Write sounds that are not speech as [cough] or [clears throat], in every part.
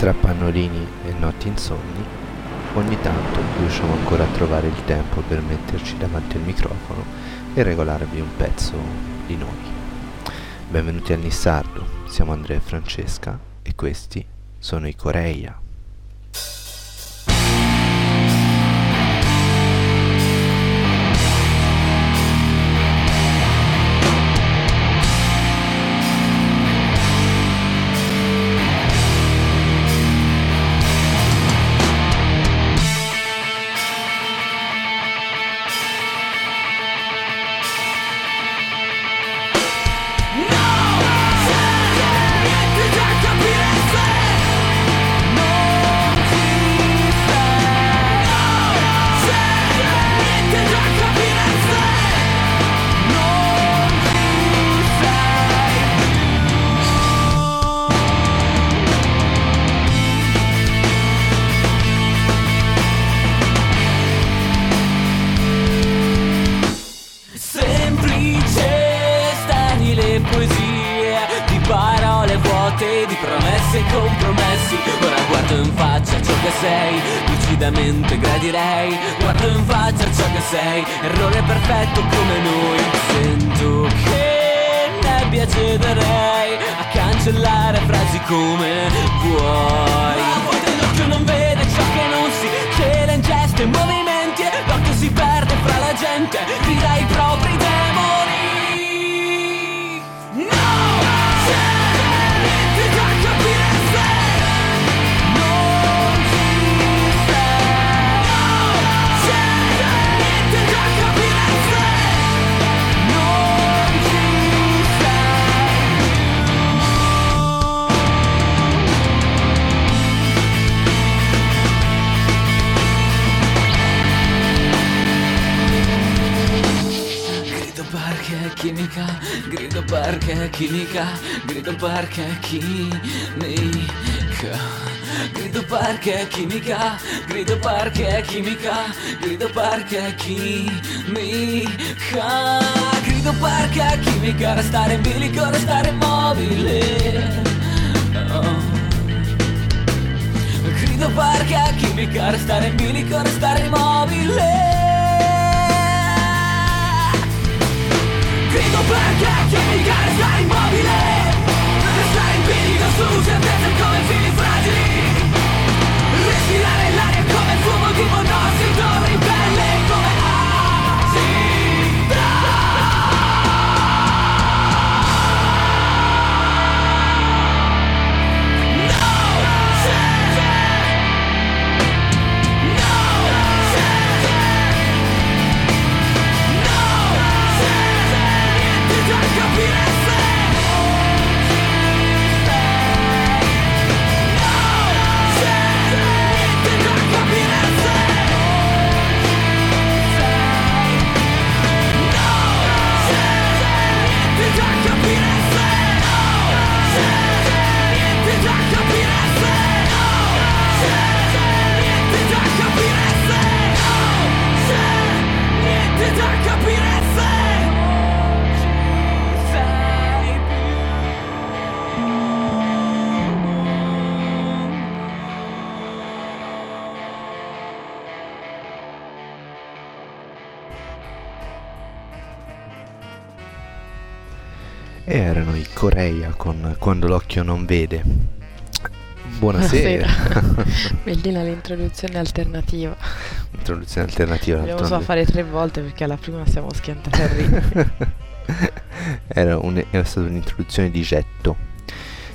Tra pannolini e notti insonni, ogni tanto riusciamo ancora a trovare il tempo per metterci davanti al microfono e regolarvi un pezzo di noi. Benvenuti al Nissardo, siamo Andrea e Francesca e questi sono i Coreia. Perché chimica, grido perché chimica, grido perché chimica. Grido perché chimica, grido perché chimica, grido perché chimica. Grido perché chimica, restare in bilico, restare immobile. Oh. Grido perché chimica, restare in bilico, restare immobile. Grido perché chimica, restare immobile. Restare in bilico su certezze come fili fragili. Respirare l'aria come fumo di monossido, Da erano i Coreia con Quando l'occhio non vede. Buonasera. [laughs] Bellina l'introduzione alternativa. Introduzione alternativa. Abbiamo so d'altronde. fare tre volte perché alla prima siamo schiantati a ridere. [laughs] Era, un- era stata un'introduzione di getto.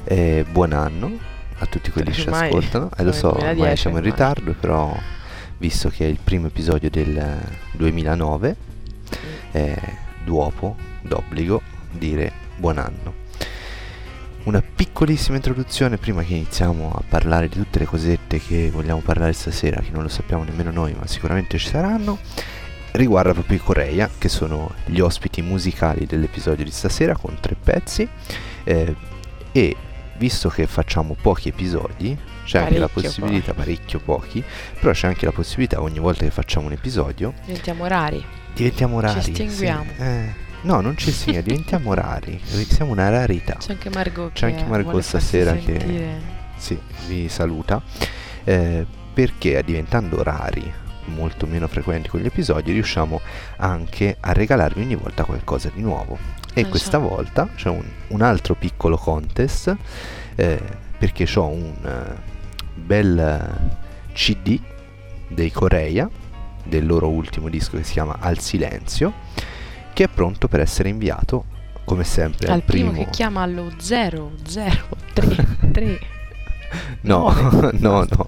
Eh, buon anno a tutti quelli che ci ascoltano. Eh, lo so, ormai 2010 siamo in ritardo, però visto che è il primo episodio del eh, 2009, è d'uopo, d'obbligo, dire buon anno. Una piccolissima introduzione prima che iniziamo a parlare di tutte le cosette che vogliamo parlare stasera, che non lo sappiamo nemmeno noi, ma sicuramente ci saranno. Riguarda proprio i Coreia, che sono gli ospiti musicali dell'episodio di stasera con tre pezzi. eh, e visto che facciamo pochi episodi, c'è anche la Parecchio possibilità, parecchio pochi, però c'è anche la possibilità ogni volta che facciamo un episodio Diventiamo rari. diventiamo rari. sì. estinguiamo. Eh, no, non ci sia, diventiamo rari, siamo una rarità. C'è anche Margot C'è che anche Margot stasera che- sì, vi saluta, eh, perché diventando rari, molto meno frequenti con gli episodi, riusciamo anche a regalarvi ogni volta qualcosa di nuovo. E Eh, questa già. volta c'è un, un altro piccolo contest, eh, perché ho un eh, bel eh, CD dei Coreia, del loro ultimo disco che si chiama Al Silenzio, che è pronto per essere inviato, come sempre, Al al primo, primo... che chiama allo 003. [laughs] No, Nove. [laughs] no, no.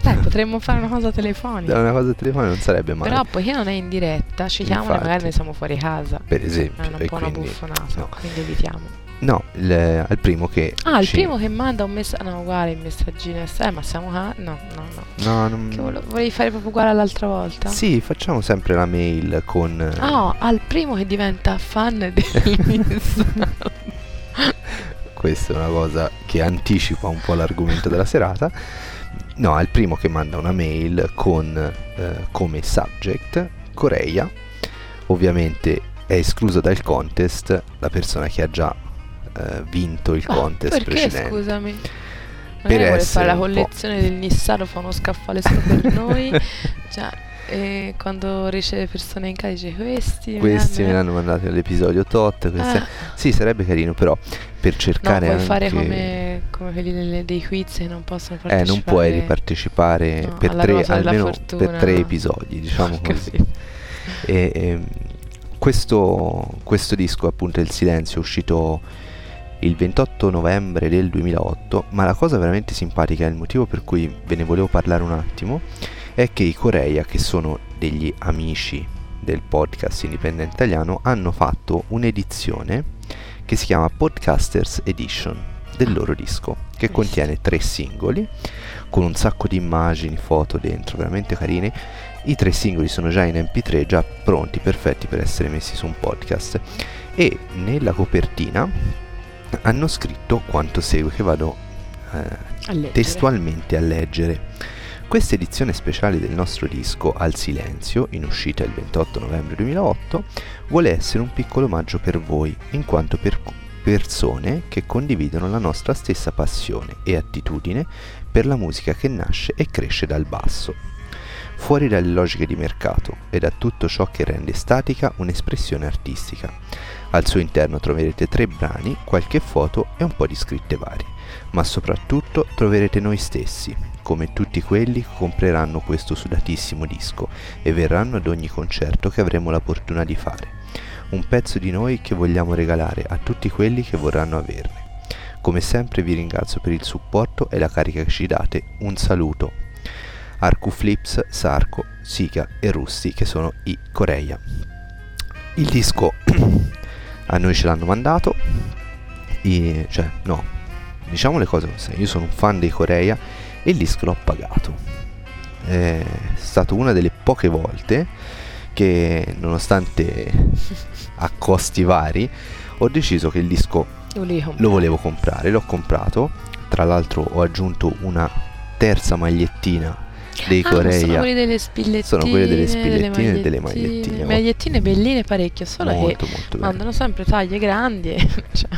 Dai, potremmo fare una cosa telefonica. Una cosa telefonica non sarebbe male. Però poiché non è in diretta, ci chiamano e magari ne siamo fuori casa. per esempio. È un po' una quindi- buffonata, no. quindi evitiamo. No, il- al primo che... Ah, il ci- primo che manda un messaggio. No, uguale il messaggino. Eh, ma siamo. ca- No, no, no. No, non... Che vole- volevi fare proprio uguale all'altra volta? Sì, facciamo sempre la mail con... eh, Ah, al primo che diventa fan del [laughs] messaggio. Questa è una cosa che anticipa un po' l'argomento della serata. No, al primo che manda una mail con eh, come subject Coreia. Ovviamente è escluso dal contest la persona che ha già eh, vinto il Ah, contest perché precedente. scusami? Per Magari vuole fare la collezione del Nissaro, fa uno scaffale solo per [laughs] noi. Cioè, e quando riceve persone in casa dice questi. Questi me hanno- l'hanno mandato nell'episodio tot. questi- Ah, Sì, sarebbe carino, però per no, cercare puoi anche... fare come, come quelli delle- dei quiz che non possono Eh, partecipare. non puoi ripartecipare No, per tre, almeno per tre no. episodi, diciamo così. capito. E, ehm, questo, questo disco, appunto, Il Silenzio, è uscito il 28 novembre del 2008, ma la cosa veramente simpatica, il motivo per cui ve ne volevo parlare un attimo, è che i Coreia, che sono degli amici del podcast indipendente italiano, hanno fatto un'edizione che si chiama Podcasters Edition del loro disco, che contiene tre singoli, con un sacco di immagini, foto dentro, veramente carine. I tre singoli sono già in MP3, già pronti, perfetti per essere messi su un podcast. E nella copertina hanno scritto quanto segue, che vado eh, A testualmente a leggere. Questa edizione speciale del nostro disco Al Silenzio, in uscita il 28 novembre 2008, vuole essere un piccolo omaggio per voi, in quanto per persone che condividono la nostra stessa passione e attitudine per la musica che nasce e cresce dal basso, fuori dalle logiche di mercato e da tutto ciò che rende statica un'espressione artistica. Al suo interno troverete tre brani, qualche foto e un po' di scritte varie, ma soprattutto troverete noi stessi, come tutti quelli che compreranno questo sudatissimo disco e verranno ad ogni concerto che avremo la fortuna di fare. Un pezzo di noi che vogliamo regalare a tutti quelli che vorranno averne. Come sempre vi ringrazio per il supporto e la carica che ci date. Un saluto. Arcu Flips, Sarco, Sika e Russi che sono i Coreia. Il disco [clears throat] a noi ce l'hanno mandato. E, cioè, no, diciamo le cose così. Io sono un fan dei Coreia e il disco l'ho pagato. È stata una delle poche volte che, nonostante a costi vari, ho deciso che il disco lo volevo comprare, l'ho comprato. Tra l'altro ho aggiunto una terza magliettina dei Ah, sono Coreia. quelli delle spillettine. Sono quelle delle spillettine e delle magliettine. Magliettine belline parecchio, solo molto che molto mandano sempre taglie grandi. e [laughs] cioè,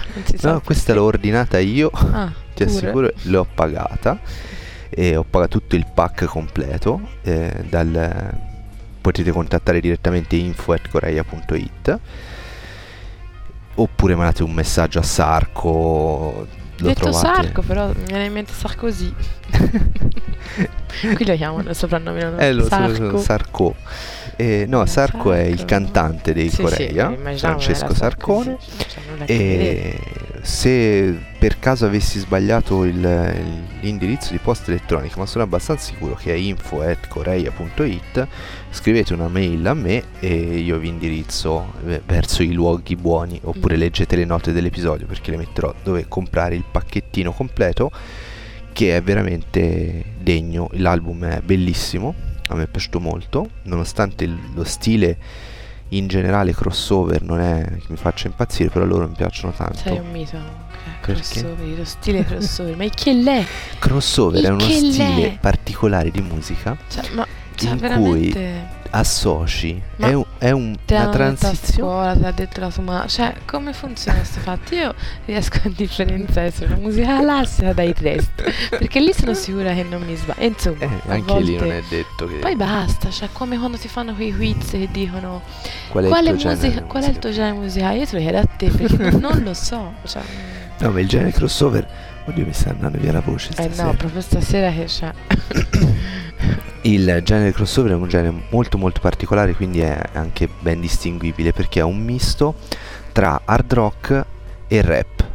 No, questa l'ho ordinata io, Ah, [laughs] ti pure. assicuro, l'ho pagata e ho pagato tutto il pack completo. eh, dal- potete contattare direttamente info.coreia.it oppure mandate un messaggio a Sarco. Lo Detto trovate. Sarco, però mi viene in mente Sarkozy. [laughs] Qui lo chiamano il soprannome. Eh, lo Sarco. so, Sarko. Eh, no, Eh, Sarko è il Sarko. cantante dei Sì, sì, Coreia, immaginavo Francesco Sarkozy, Sarcone. vedere. E se per caso avessi sbagliato il- l'indirizzo di posta elettronica, ma sono abbastanza sicuro che è info.coreia.it, scrivete una mail a me e io vi indirizzo eh, verso i luoghi buoni, oppure Mm. leggete le note dell'episodio perché le metterò dove comprare il pacchettino completo, che è veramente degno. L'album è bellissimo, a me è piaciuto molto, nonostante lo stile in generale crossover non è che mi faccia impazzire, però loro mi piacciono tanto. Sei un mito. ok, Perché? Crossover, lo stile crossover. ma che l'è? Crossover è Il uno che stile l'è? particolare di musica Cioè, ma cioè, In veramente. Associ, Ma è, un- è un- Te una transizione. scuola, te l'ha detto la mamma. Cioè, come funziona questo fatto? Io riesco a differenziare se una musica classica dai testi. Perché lì sono sicura che non mi sbaglio. Insomma, Eh, anche lì non volte- è detto che... Poi basta, cioè come quando ti fanno quei quiz che dicono qual è quale, il tuo musica, genere qual è il tuo genere musicale? Io te lo chiedo a te perché non lo so. Cioè, No, ma il genere crossover... Oddio, mi sta andando via la voce eh stasera. no, proprio stasera che c'è. [coughs] Il genere crossover è un genere molto molto particolare, quindi è anche ben distinguibile perché è un misto tra hard rock e rap.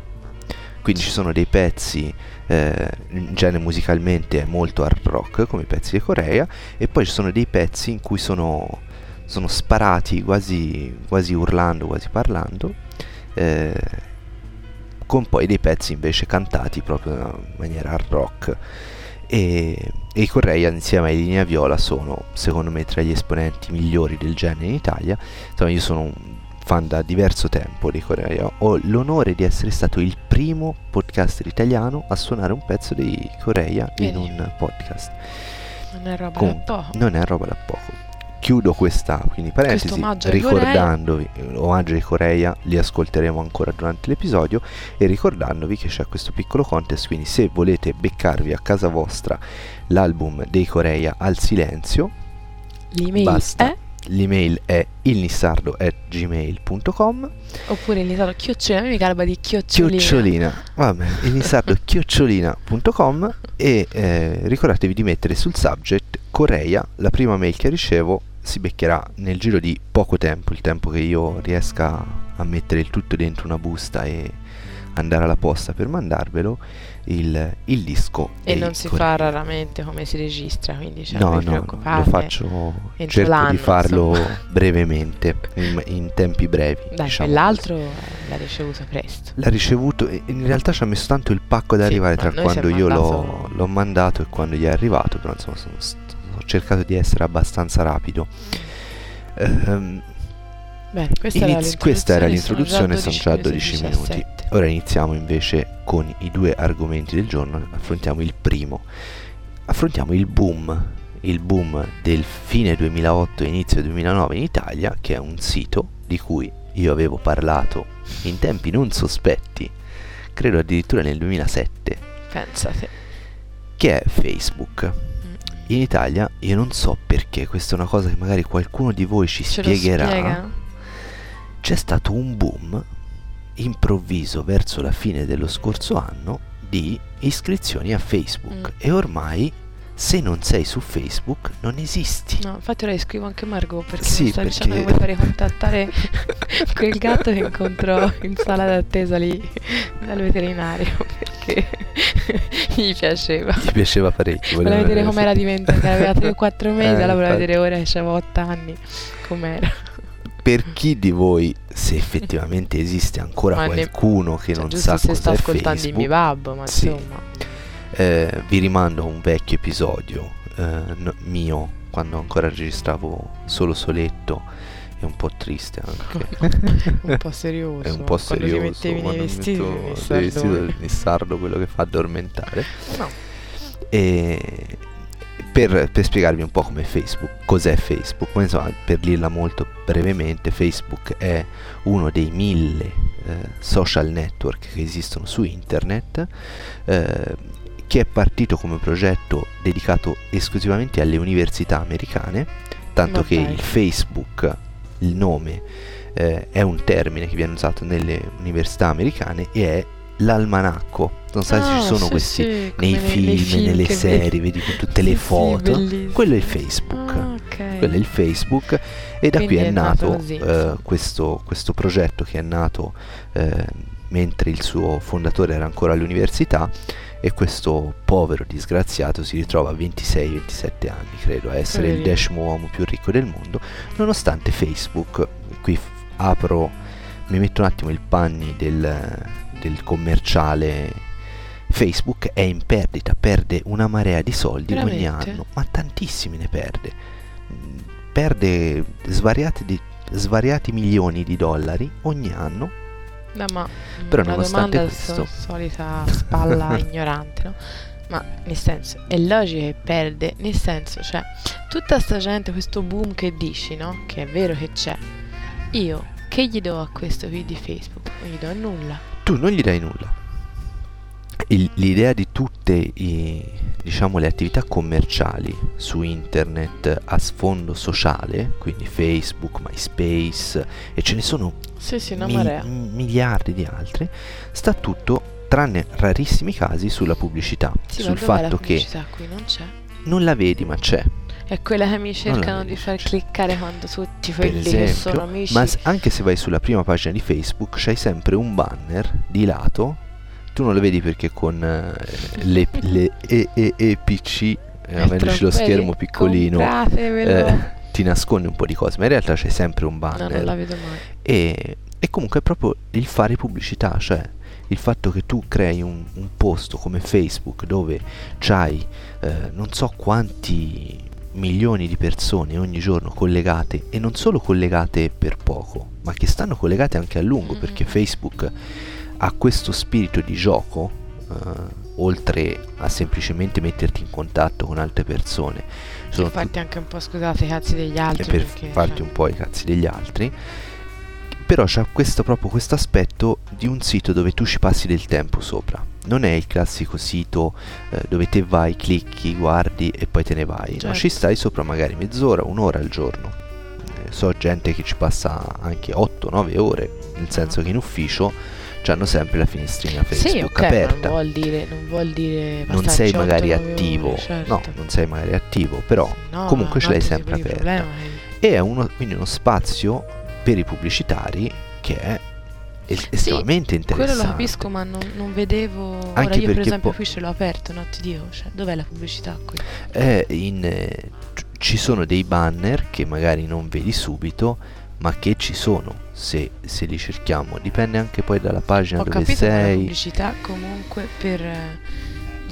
Quindi ci sono dei pezzi, eh, in genere musicalmente è molto hard rock, come i pezzi di Corea, e poi ci sono dei pezzi in cui sono, sono sparati quasi, quasi urlando, quasi parlando, eh, con poi dei pezzi invece cantati proprio in maniera hard rock. E, e i Correia insieme ai Linea Viola sono secondo me tra gli esponenti migliori del genere in Italia. Insomma io sono un fan da diverso tempo dei Correia. Ho l'onore di essere stato il primo podcaster italiano a suonare un pezzo dei Correia in un podcast. Non è roba Comunque, da poco. non è roba da poco chiudo questa quindi parentesi omaggio ricordandovi eh, omaggio ai Coreia li ascolteremo ancora durante l'episodio e ricordandovi che c'è questo piccolo contest quindi se volete beccarvi a casa vostra l'album dei Coreia al silenzio L'email basta. è l'email è ilnissardo.gmail.com oppure iniziato chiocciolina, a me mi garba di chiocciolina. chiocciolina vabbè [laughs] ilnissardo chiocciolina.com e eh, ricordatevi di mettere sul subject Coreia la prima mail che ricevo si beccherà nel giro di poco tempo il tempo che io riesca a mettere il tutto dentro una busta e andare alla posta per mandarvelo il, il disco E non si Coreia. fa raramente come si registra, quindi cioè, no, no, no, lo faccio, cerco di farlo insomma. [laughs] brevemente, in, in tempi brevi. Dai, diciamo e l'altro l'ha ricevuto presto. L'ha ricevuto e in realtà ci ha messo tanto il pacco ad Sì, arrivare tra quando io l'ho, mandato- l'ho mandato e quando gli è arrivato, però insomma sono st- ho cercato di essere abbastanza rapido. Ehm, Bene, questa, era iniz- questa era l'introduzione, l'introduzione, sono già 12 minuti. 17. Ora iniziamo invece con i due argomenti del giorno. Affrontiamo il primo. Affrontiamo il boom, il boom del fine 2008 e inizio 2009 in Italia, che è un sito di cui io avevo parlato in tempi non sospetti, credo addirittura nel 2007, Pensate. che è Facebook. In Italia io non so perché, questa è una cosa che magari qualcuno di voi ci Ce spiegherà spiega? c'è stato un boom improvviso verso la fine dello scorso anno di iscrizioni a Facebook Mm. e ormai se non sei su Facebook non esisti. No, infatti ora gli scrivo anche Margot perché Sì, mi sta dicendo che perché- vuoi fare contattare [laughs] quel gatto che incontrò in sala d'attesa lì dal veterinario perché [laughs] gli piaceva. Ti piaceva parecchio. Voleva vedere com'era diventata, aveva 3 o 4 [laughs] mesi, Eh, allora voleva vedere ora che aveva 8 anni com'era. Per chi di voi, se effettivamente esiste ancora Ma ne- qualcuno che Cioè, non sa cosa sta è ascoltando il mio Facebook, babbo, ma Sì. insomma. Eh, vi rimando a un vecchio episodio eh, mio quando ancora registravo solo soletto e un po' triste anche. [laughs] un po' [laughs] serioso. È un po' quando serioso ti mettevi nei quando vestiti, vestiti sardoni. del nissardo, quello che fa addormentare. No. E per, per spiegarvi un po' come Facebook, cos'è Facebook, ma insomma, per dirla molto brevemente, Facebook è uno dei mille eh, social network che esistono su internet, eh, che è partito come progetto dedicato esclusivamente alle università americane, tanto Ma che il Facebook, il nome, eh, è un termine che viene usato nelle università americane e è l'almanacco. Non so se Ah, ci sono sì, questi sì, nei film, film nelle serie, vedi. vedi con tutte le Sì, foto. Quello è il Facebook. Ah, ok. Quello è il Facebook e da Quindi qui è, è nato nato, eh, questo, questo progetto che è nato eh, mentre il suo fondatore era ancora all'università e questo povero disgraziato si ritrova a 26-27 anni, credo, a essere il decimo uomo più ricco del mondo, nonostante Facebook, qui f- apro, mi metto un attimo il panni del, del commerciale Facebook è in perdita, perde una marea di soldi ogni Veramente? anno, ma tantissimi ne perde. Perde svariati, di- svariati milioni di dollari ogni anno. No, ma Però la nonostante domanda questo- so- solita spalla [laughs] ignorante, no? Ma nel senso, è logico che perde, nel senso, cioè, tutta sta gente, questo boom che dici, no? Che è vero che c'è. Io che gli do a questo qui di Facebook? Non gli do nulla. Tu non gli dai nulla. Il- l'idea di tutte i, diciamo, le attività commerciali su internet a sfondo sociale, quindi Facebook, MySpace e ce ne sono Sì, sì, mi- miliardi di altri, sta tutto, tranne rarissimi casi, sulla pubblicità, Sì, sul fatto che? Non c'è. non la vedi ma c'è. È quella che mi cercano di far cliccare quando tutti per quelli che sono esempio, amici. ma anche se vai sulla prima pagina di Facebook c'hai sempre un banner di lato, tu non lo vedi perché con eh, le, le E- E- EPC, eh, avendoci lo schermo piccolino, eh, ti nasconde un po' di cose, ma in realtà c'è sempre un no, non la banner. vedo mai. e, e comunque è proprio il fare pubblicità, cioè il fatto che tu crei un, un posto come Facebook dove c'hai eh, non so quanti milioni di persone ogni giorno collegate e non solo collegate per poco, ma che stanno collegate anche a lungo Mm. perché Facebook ha questo spirito di gioco, eh, oltre a semplicemente metterti in contatto con altre persone. Per Sono farti anche un po' scusate i cazzi degli altri. per perché, farti cioè, un po' i cazzi degli altri. Però c'ha questo proprio questo aspetto di un sito dove tu ci passi del tempo sopra. Non è il classico sito eh, dove te vai, clicchi, guardi e poi te ne vai. No, Certo. ci stai sopra magari mezz'ora, un'ora al giorno. Eh, so gente che ci passa anche 8-9 ore, nel senso che in ufficio hanno sempre la finestrina Facebook Sì, ok, ma aperta non vuol dire, non vuol dire non sei magari attivo, certo. no, non sei magari attivo, però No, comunque ce l'hai sempre aperta. è- e è uno, quindi uno spazio per i pubblicitari che è es- estremamente interessante. Quello lo capisco, ma non, non vedevo. Ora Anche io, per esempio, po- qui ce l'ho aperto, no? Ti dico, cioè, dov'è la pubblicità qui? È in, eh, ci sono dei banner che magari non vedi subito, ma che ci sono se, se li cerchiamo. Dipende anche poi dalla pagina Ho dove capito che la sei. pubblicità comunque per. eh,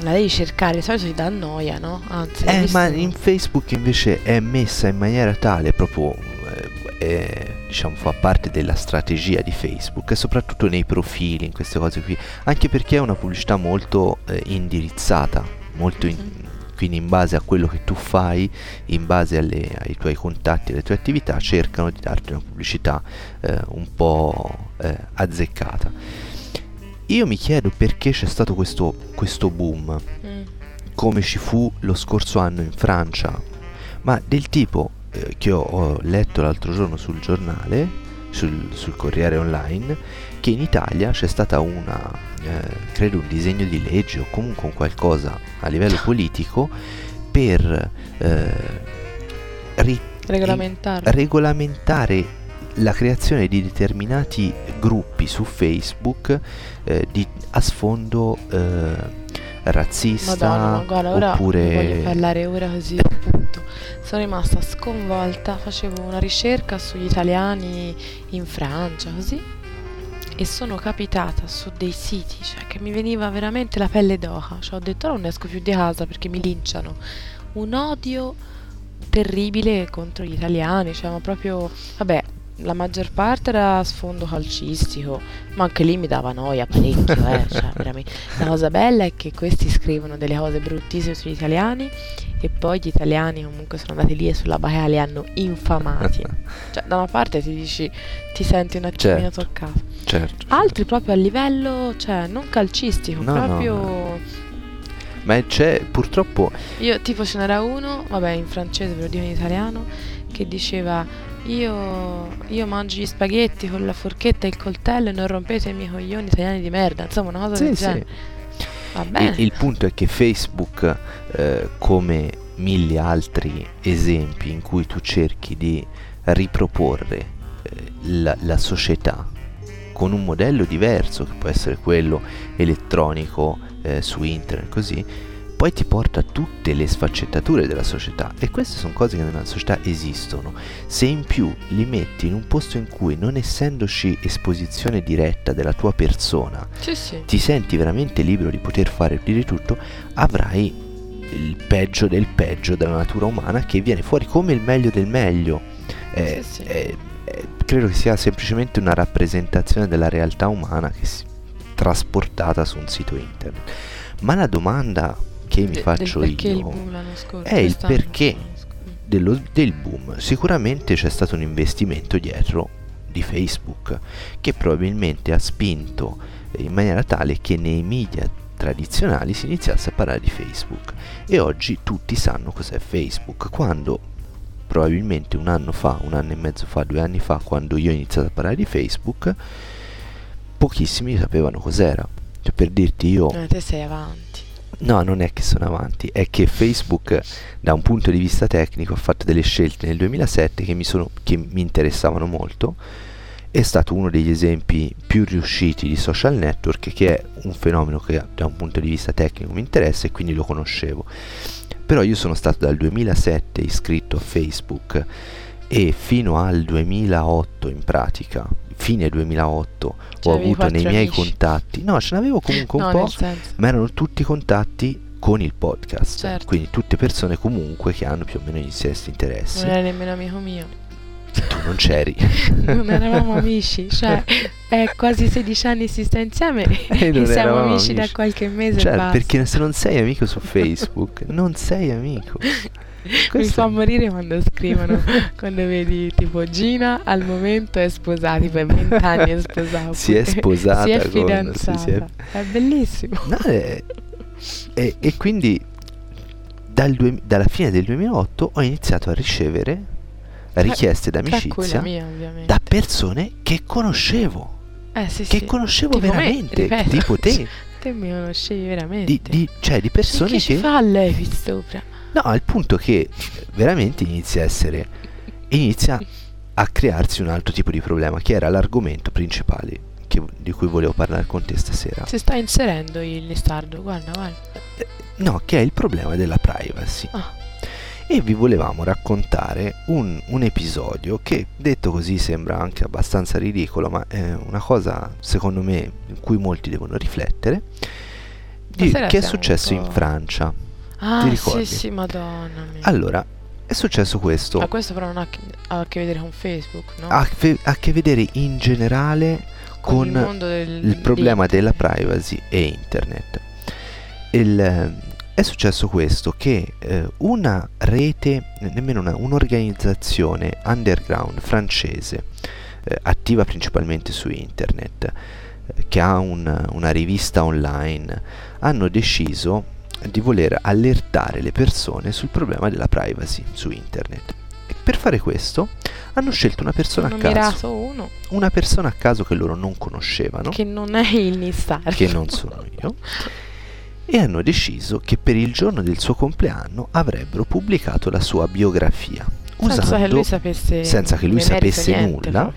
La devi cercare, di solito ti dà noia, no? Anzi, Eh, ma in Facebook invece è messa in maniera tale, proprio eh, diciamo fa parte della strategia di Facebook e soprattutto nei profili, in queste cose qui, anche perché è una pubblicità molto eh, indirizzata, molto in- Mhm. Quindi in base a quello che tu fai, in base alle- ai tuoi contatti, alle tue attività, cercano di darti una pubblicità eh, un po' eh, azzeccata. Io mi chiedo perché c'è stato questo, questo boom Mm. come ci fu lo scorso anno in Francia, ma del tipo eh, che ho, ho letto l'altro giorno sul giornale, sul, sul Corriere Online, che in Italia c'è stata una, eh, credo un disegno di legge o comunque un qualcosa a livello politico per eh, ri- Regolamentare. regolamentare la creazione di determinati gruppi su Facebook eh, di, a sfondo eh, razzista Madonna, ma guarda, ora oppure voglio parlare ora così, appunto. Sono rimasta sconvolta, facevo una ricerca sugli italiani in Francia, così, e sono capitata su dei siti, cioè che mi veniva veramente la pelle d'oca. Cioè, ho detto, "Ora non esco più di casa perché mi linciano. Un odio terribile contro gli italiani, cioè, ma proprio, vabbè, la maggior parte era a sfondo calcistico, ma anche lì mi dava noia parecchio, eh, cioè, [laughs] veramente. La cosa bella è che questi scrivono delle cose bruttissime sugli italiani e poi gli italiani comunque sono andati lì e sulla baia li hanno infamati. [laughs] cioè, da una parte ti dici, ti senti un attimino Certo. toccato. certo, Altri proprio a livello, cioè, non calcistico, No, no, proprio... ma c'è purtroppo Io, tipo, ce n'era uno, vabbè, in francese, ve lo dico in italiano, che diceva: io, io mangio gli spaghetti con la forchetta e il coltello e non rompete i miei coglioni italiani di merda. Insomma, una cosa sì, del sì. genere. Va bene. Il, il punto è che Facebook, eh, come mille altri esempi in cui tu cerchi di riproporre eh, la, la società con un modello diverso, che può essere quello elettronico eh, su internet, così, poi ti porta a tutte le sfaccettature della società e queste sono cose che nella società esistono. Se in più li metti in un posto in cui non essendoci esposizione diretta della tua persona, Sì, sì. ti senti veramente libero di poter fare di tutto, avrai il peggio del peggio della natura umana che viene fuori come il meglio del meglio. Eh, Sì, eh, eh, credo che sia semplicemente una rappresentazione della realtà umana che si trasportata su un sito internet. Ma la domanda perché mi De- faccio perché io il scorso. è il perché. dello- del boom. Sicuramente c'è stato un investimento dietro di Facebook che probabilmente ha spinto eh, in maniera tale che nei media tradizionali si iniziasse a parlare di Facebook e oggi tutti sanno cos'è Facebook quando probabilmente un anno fa, un anno e mezzo fa, due anni fa quando io ho iniziato a parlare di Facebook pochissimi sapevano cos'era cioè per dirti io Eh, te sei avanti. No, non è che sono avanti, è che Facebook da un punto di vista tecnico ha fatto delle scelte nel 2007 che mi, sono, che mi interessavano molto. È stato uno degli esempi più riusciti di social network, che è un fenomeno che da un punto di vista tecnico mi interessa e quindi lo conoscevo. Però io sono stato dal 2007 iscritto a Facebook e fino al 2008 in pratica, fine 2008, Cioè, ho avuto nei miei amici. contatti, no, ce n'avevo comunque un no, po', ma erano tutti contatti con il podcast, Certo. quindi tutte persone comunque che hanno più o meno gli stessi interessi. Non era nemmeno amico mio. Tu non c'eri. [laughs] non eravamo amici, cioè è quasi 16 anni si sta insieme [laughs] E e siamo eravamo amici, da amici. qualche mese Cioè, perché se non sei amico su Facebook, non sei amico. [laughs] Mi Questo- fa morire quando scrivono, quando vedi tipo Gina al momento è sposata, tipo è 20 anni è sposata. Si è sposata si è con- fidanzata. sì, si è- È bellissimo. No, è- e, e quindi dal due- dalla fine del 2008 ho iniziato a ricevere richieste d'amicizia mia, da persone che conoscevo, eh, sì, che sì. conoscevo Tipo me, veramente, ripeto. tipo te, Te mi conoscevi veramente. di, di- cioè di persone ci che... fa lei qui sopra? No, al punto che veramente inizia a essere, inizia a crearsi un altro tipo di problema, che era l'argomento principale che- di cui volevo parlare con te stasera. Si sta inserendo il listardo, guarda, guarda. No, che è il problema della privacy. Ah. E vi volevamo raccontare un, un episodio che detto così sembra anche abbastanza ridicolo, ma è una cosa secondo me in cui molti devono riflettere, di- che è successo in Francia. Ah, ricordi? sì, sì, madonna mia. Allora, è successo questo. Ma questo però non ha, a che vedere con Facebook, no? ha, fe- ha a che vedere in generale con il mondo del, il problema della privacy e internet. Il, è successo questo che eh, una rete, nemmeno una, un'organizzazione underground francese eh, attiva principalmente su internet, eh, che ha un- una rivista online, hanno deciso di voler allertare le persone sul problema della privacy su internet. E per fare questo hanno scelto una persona a caso uno una persona a caso che loro non conoscevano, che, che non è il Nistar. non sono io, e hanno deciso che per il giorno del suo compleanno avrebbero pubblicato la sua biografia, Senza usando, che lui sapesse senza che lui sapesse nulla.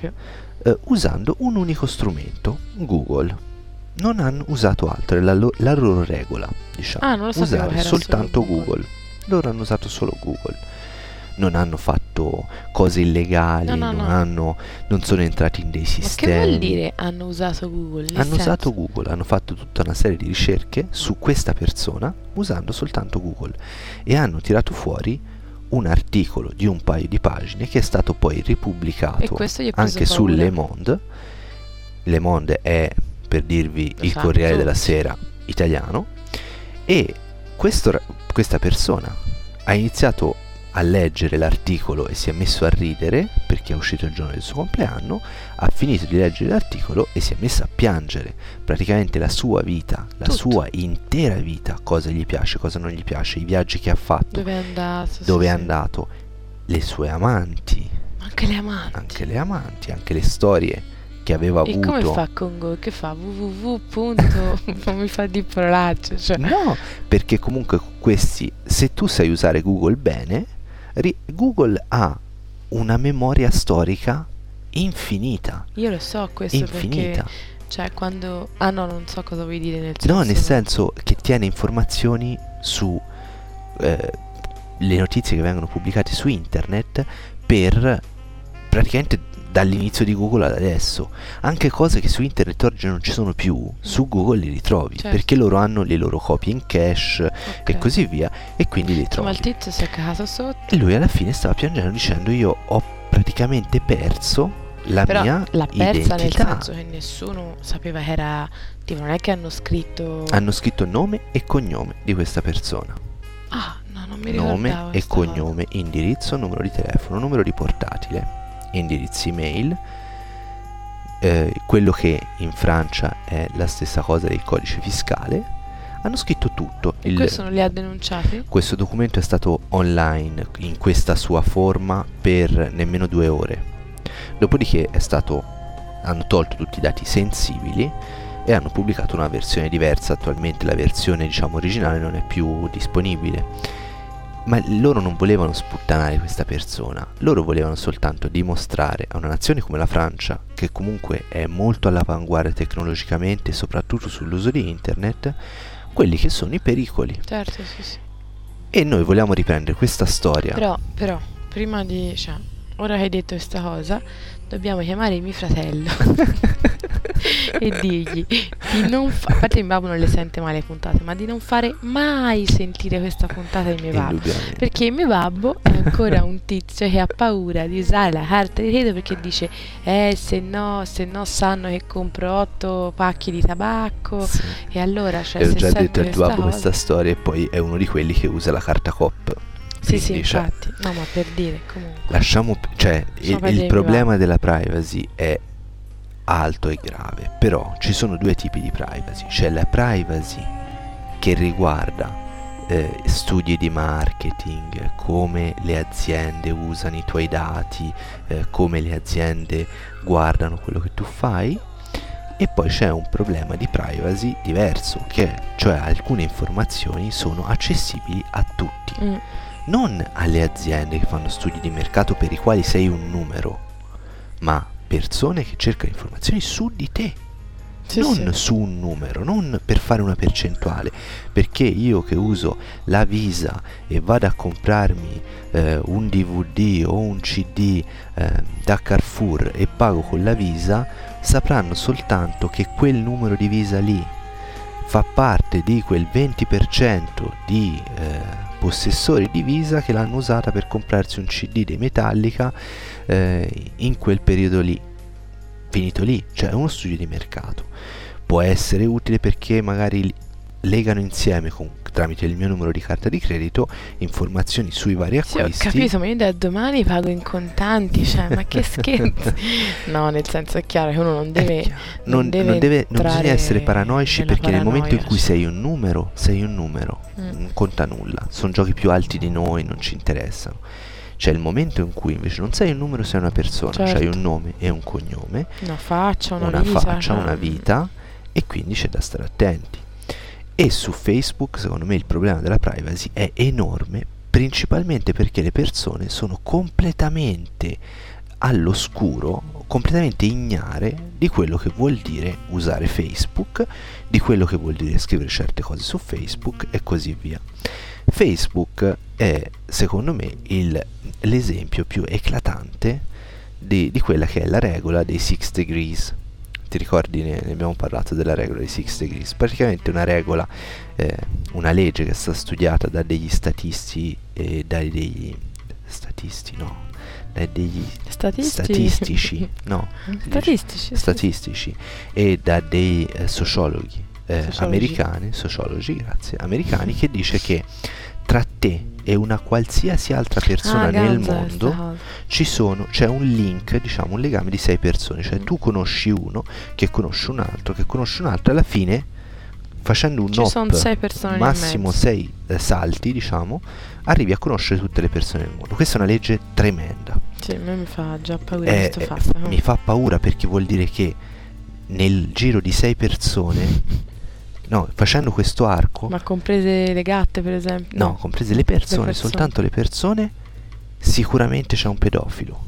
eh, usando un unico strumento, Google. Non hanno usato altro, è la, lo- la loro regola, diciamo, Ah, non lo sapevo usare soltanto Google. Google. Loro hanno usato solo Google. Non hanno fatto cose illegali, No, no, non, no. hanno- non sono entrati in dei Ma sistemi. che vuol dire hanno usato Google? Nel Hanno usato senso- Google, hanno fatto tutta una serie di ricerche su questa persona usando soltanto Google e hanno tirato fuori un articolo di un paio di pagine che è stato poi ripubblicato anche su. Le Monde. Le Monde è, per dirvi, Lo il Corriere della. Sera italiano e questo questa persona ha iniziato a leggere l'articolo e si è messo a ridere perché è uscito il giorno del suo compleanno, ha finito di leggere l'articolo e si è messo a piangere. Praticamente la sua vita, la Tutto. sua intera vita, cosa gli piace, cosa non gli piace, i viaggi che ha fatto, Dove è andato? sì, dove è sì. andato, le sue amanti, Anche le amanti. anche le amanti, anche le storie che aveva E come avuto. fa con Google? Che fa? www. non [laughs] [laughs] mi fa di parolacce. Cioè. No, perché comunque questi, se tu sai usare Google bene, ri- Google ha una memoria storica infinita. Io lo so questo Infinita. perché cioè quando ah no, non so cosa vuoi dire nel senso. No, nel senso che tiene informazioni su eh, le notizie che vengono pubblicate su internet per praticamente dall'inizio di Google ad adesso. Anche cose che su internet oggi non ci sono più, su Google li ritrovi Certo. perché loro hanno le loro copie in cache Ok. e così via e quindi li trovi. il tizio si è cagato sotto. E lui alla fine stava piangendo dicendo io ho praticamente perso la Però mia l'ha persa nel identità. senso che nessuno sapeva che era. Tipo, non è che hanno scritto. Hanno scritto nome e cognome di questa persona. Ah, no, non mi Nome ricordavo e sta cosa. cognome, indirizzo, numero di telefono, numero di portatile, indirizzi email. eh, quello che in Francia è la stessa cosa del codice fiscale. Hanno scritto tutto. Il- questo non li ha denunciati? questo documento è stato online in questa sua forma per nemmeno due ore. Dopodiché è stato, hanno tolto tutti i dati sensibili e hanno pubblicato una versione diversa. Attualmente la versione diciamo originale non è più disponibile. Ma loro non volevano sputtanare questa persona, loro volevano soltanto dimostrare a una nazione come la Francia, che comunque è molto all'avanguardia tecnologicamente, soprattutto sull'uso di internet, quelli che sono i pericoli. Certo, sì, sì. E noi vogliamo riprendere questa storia. Però, però, prima di. Cioè, ora che hai detto questa cosa, dobbiamo chiamare mio fratello [laughs] e dirgli di non fa- a parte mio babbo non le sente mai le puntate, ma di non fare mai sentire questa puntata di mio babbo. Perché mio babbo è ancora un tizio che ha paura di usare la carta di credito perché dice eh se no, se no sanno che compro otto pacchi di tabacco Sì. e allora cioè ho già detto al tuo babbo cosa- questa storia e poi è uno di quelli che usa la carta COP. Sì, sì, Quindi, cioè, infatti. No, ma per dire comunque. Lasciamo, cioè, il il problema della privacy è alto e grave, però ci sono due tipi di privacy. C'è la privacy che riguarda eh, studi di marketing, come le aziende usano i tuoi dati, eh, come le aziende guardano quello che tu fai. E poi c'è un problema di privacy diverso, che cioè alcune informazioni sono accessibili a tutti Mm. Non alle aziende che fanno studi di mercato per i quali sei un numero, ma persone che cercano informazioni su di te, Sì, non sì. su un numero, non per fare una percentuale, perché io che uso la Visa e vado a comprarmi eh, un DVD o un CD eh, da Carrefour e pago con la Visa, sapranno soltanto che quel numero di Visa lì fa parte di quel 20% di eh, possessori di Visa che l'hanno usata per comprarsi un CD dei Metallica eh, in quel periodo lì. Finito lì, cioè uno studio di mercato. Può essere utile perché magari legano insieme con- tramite il mio numero di carta di credito informazioni sui vari Sì, ho acquisti. capito, ma io da domani pago in contanti, cioè, ma che [laughs] scherzo. no, nel senso è chiaro che uno non deve... chiaro. non, non deve- non bisogna essere paranoici perché nel momento in paranoia, cui sei un numero, sei un numero, Mm. non conta nulla. Sono giochi più alti di noi, non ci interessano. C'è il momento in cui invece non sei un numero, sei una persona, Certo. hai un nome e un cognome, Una faccia, una, una, vita, faccia, cioè, una vita e quindi c'è da stare attenti. E su Facebook, secondo me, il problema della privacy è enorme, principalmente perché le persone sono completamente all'oscuro, completamente ignare di quello che vuol dire usare Facebook, di quello che vuol dire scrivere certe cose su Facebook e così via. Facebook è, secondo me, il- l'esempio più eclatante di, di quella che è la regola dei six degrees. Ti ricordi, ne, ne abbiamo parlato della regola dei six degrees? Praticamente una regola, eh, una legge che è stata studiata da degli statisti e dai degli statisti, no, dai degli Statisti? statistici, no, [laughs] Statistici, statistici e da dei eh, sociologhi eh, Sociologi. americani, sociologi, grazie, americani che dice che tra te e una qualsiasi altra persona Ah, nel mondo ci sono, c'è un link, diciamo un legame di sei persone, cioè Mm. tu conosci uno che conosce un altro, che conosce un altro, alla fine facendo un hop, sei massimo sei eh, salti, diciamo, arrivi a conoscere tutte le persone del mondo. Questa è una legge tremenda. Sì, a me mi fa già paura Eh, questo eh, fatto. mi fa paura perché vuol dire che nel giro di sei persone, [laughs] no, facendo questo arco, Ma comprese le gatte, per esempio? no, comprese le persone, persone. soltanto le persone, sicuramente c'è un pedofilo.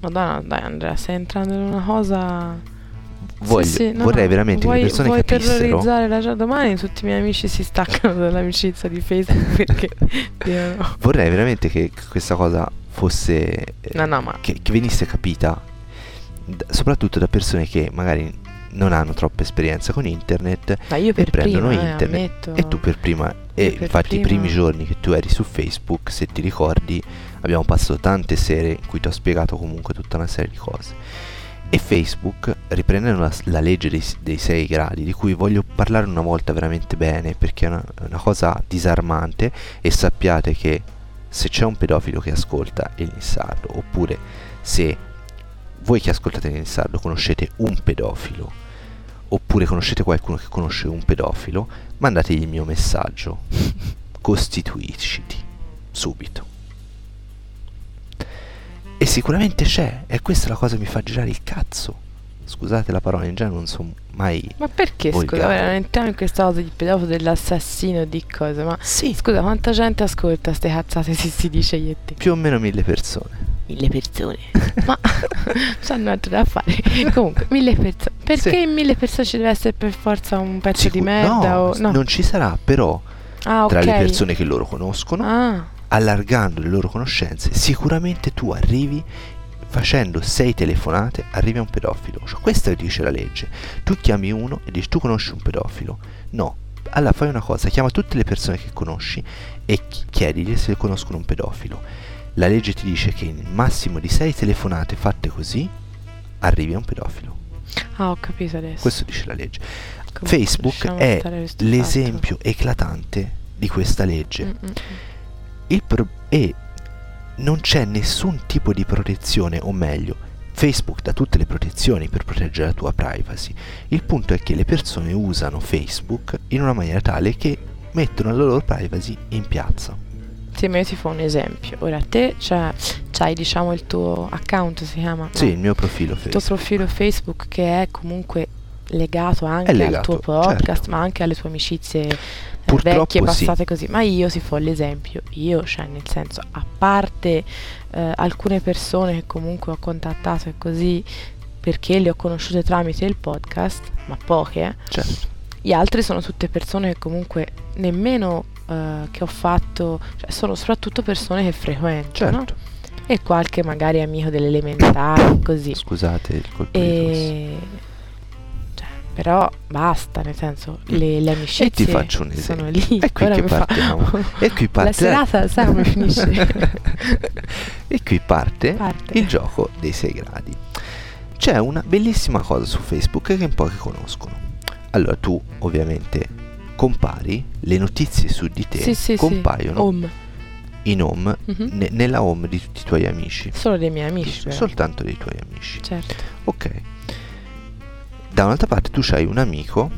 Madonna, dai Andrea, stai entrando in una cosa... Voglio- Sì, sì, no, vorrei veramente vuoi, che le persone vuoi capissero. terrorizzare la già domani tutti i miei amici si staccano dall'amicizia di Facebook [laughs] perché Dio no. Vorrei veramente che questa cosa fosse. No, no, ma che, che venisse capita d- soprattutto da persone che magari non hanno troppa esperienza con internet Ma io e per prendono prima, eh, internet ammetto. e tu per prima E Per infatti i prima- primi giorni che tu eri su Facebook, se ti ricordi, abbiamo passato tante sere in cui ti ho spiegato comunque tutta una serie di cose. E Facebook, riprendendo la, la legge dei, dei 6 gradi, di cui voglio parlare una volta veramente bene, perché è una, una cosa disarmante, e sappiate che se c'è un pedofilo che ascolta il Nissardo, oppure se voi che ascoltate il Nissardo conoscete un pedofilo, oppure conoscete qualcuno che conosce un pedofilo, mandategli il mio messaggio. [laughs] Costituisciti subito. E sicuramente c'è, e questa è la cosa che mi fa girare il cazzo. Scusate la parola, in genere non sono mai. Ma perché, scusa, ora non entriamo in questa cosa di pedofilo dell'assassino di cose, ma Sì, scusa, quanta gente ascolta ste cazzate se si dice te? più o meno mille persone. Mille persone. [laughs] ma [laughs] c'hanno altro da fare. [laughs] Comunque, mille persone. Perché Sì. in mille persone ci deve essere per forza un pezzo di Sicu- merda? no, o... no. non ci sarà, però ah, ok. tra le persone che loro conoscono, Ah, allargando le loro conoscenze, sicuramente tu arrivi facendo sei telefonate, arrivi a un pedofilo. Cioè, questo dice la legge. Tu chiami uno e dici tu conosci un pedofilo. No. Allora fai una cosa, chiama tutte le persone che conosci e chi- chiedigli se conoscono un pedofilo. La legge ti dice che in massimo di sei telefonate fatte così arrivi a un pedofilo. ah, ho capito adesso. Questo dice la legge. Comunque, Facebook è l'esempio eclatante di questa legge. fatto. Mm, mm, mm. Il pro- e non c'è nessun tipo di protezione, o meglio, Facebook dà tutte le protezioni per proteggere la tua privacy. Il punto è che le persone usano Facebook in una maniera tale che mettono la loro privacy in piazza. Sì, ma io ti faccio un esempio. Ora te c'hai, c'hai, diciamo il tuo account si chiama? Sì, No, il mio profilo il tuo Facebook. profilo Facebook che è comunque legato anche legato, al tuo podcast, certo. ma anche alle tue amicizie Purtroppo vecchie sì. passate così. Ma io si fa l'esempio, io, cioè nel senso, a parte eh, alcune persone che comunque ho contattato e così perché le ho conosciute tramite il podcast, ma poche, Certo. gli altri sono tutte persone che comunque nemmeno eh, che ho fatto, cioè sono soprattutto persone che frequento, no? Certo. E qualche magari amico dell'elementare, così. Scusate il colpo di tosse. E... Però basta, nel senso, le, le amicizie E ti faccio un sono lì. È qui che mi fa- partiamo. E qui parte La serata, sai come finisce? [laughs] e qui parte, Parte. il gioco dei 6 gradi. C'è una bellissima cosa su Facebook che in pochi conoscono. Allora tu ovviamente compari, le notizie su di te sì, sì, compaiono sì. Home. in home, Mhm. ne- nella home di tutti i tuoi amici. Solo dei miei amici. Soltanto dei tuoi amici. Certo. Ok. Da un'altra parte tu hai un amico,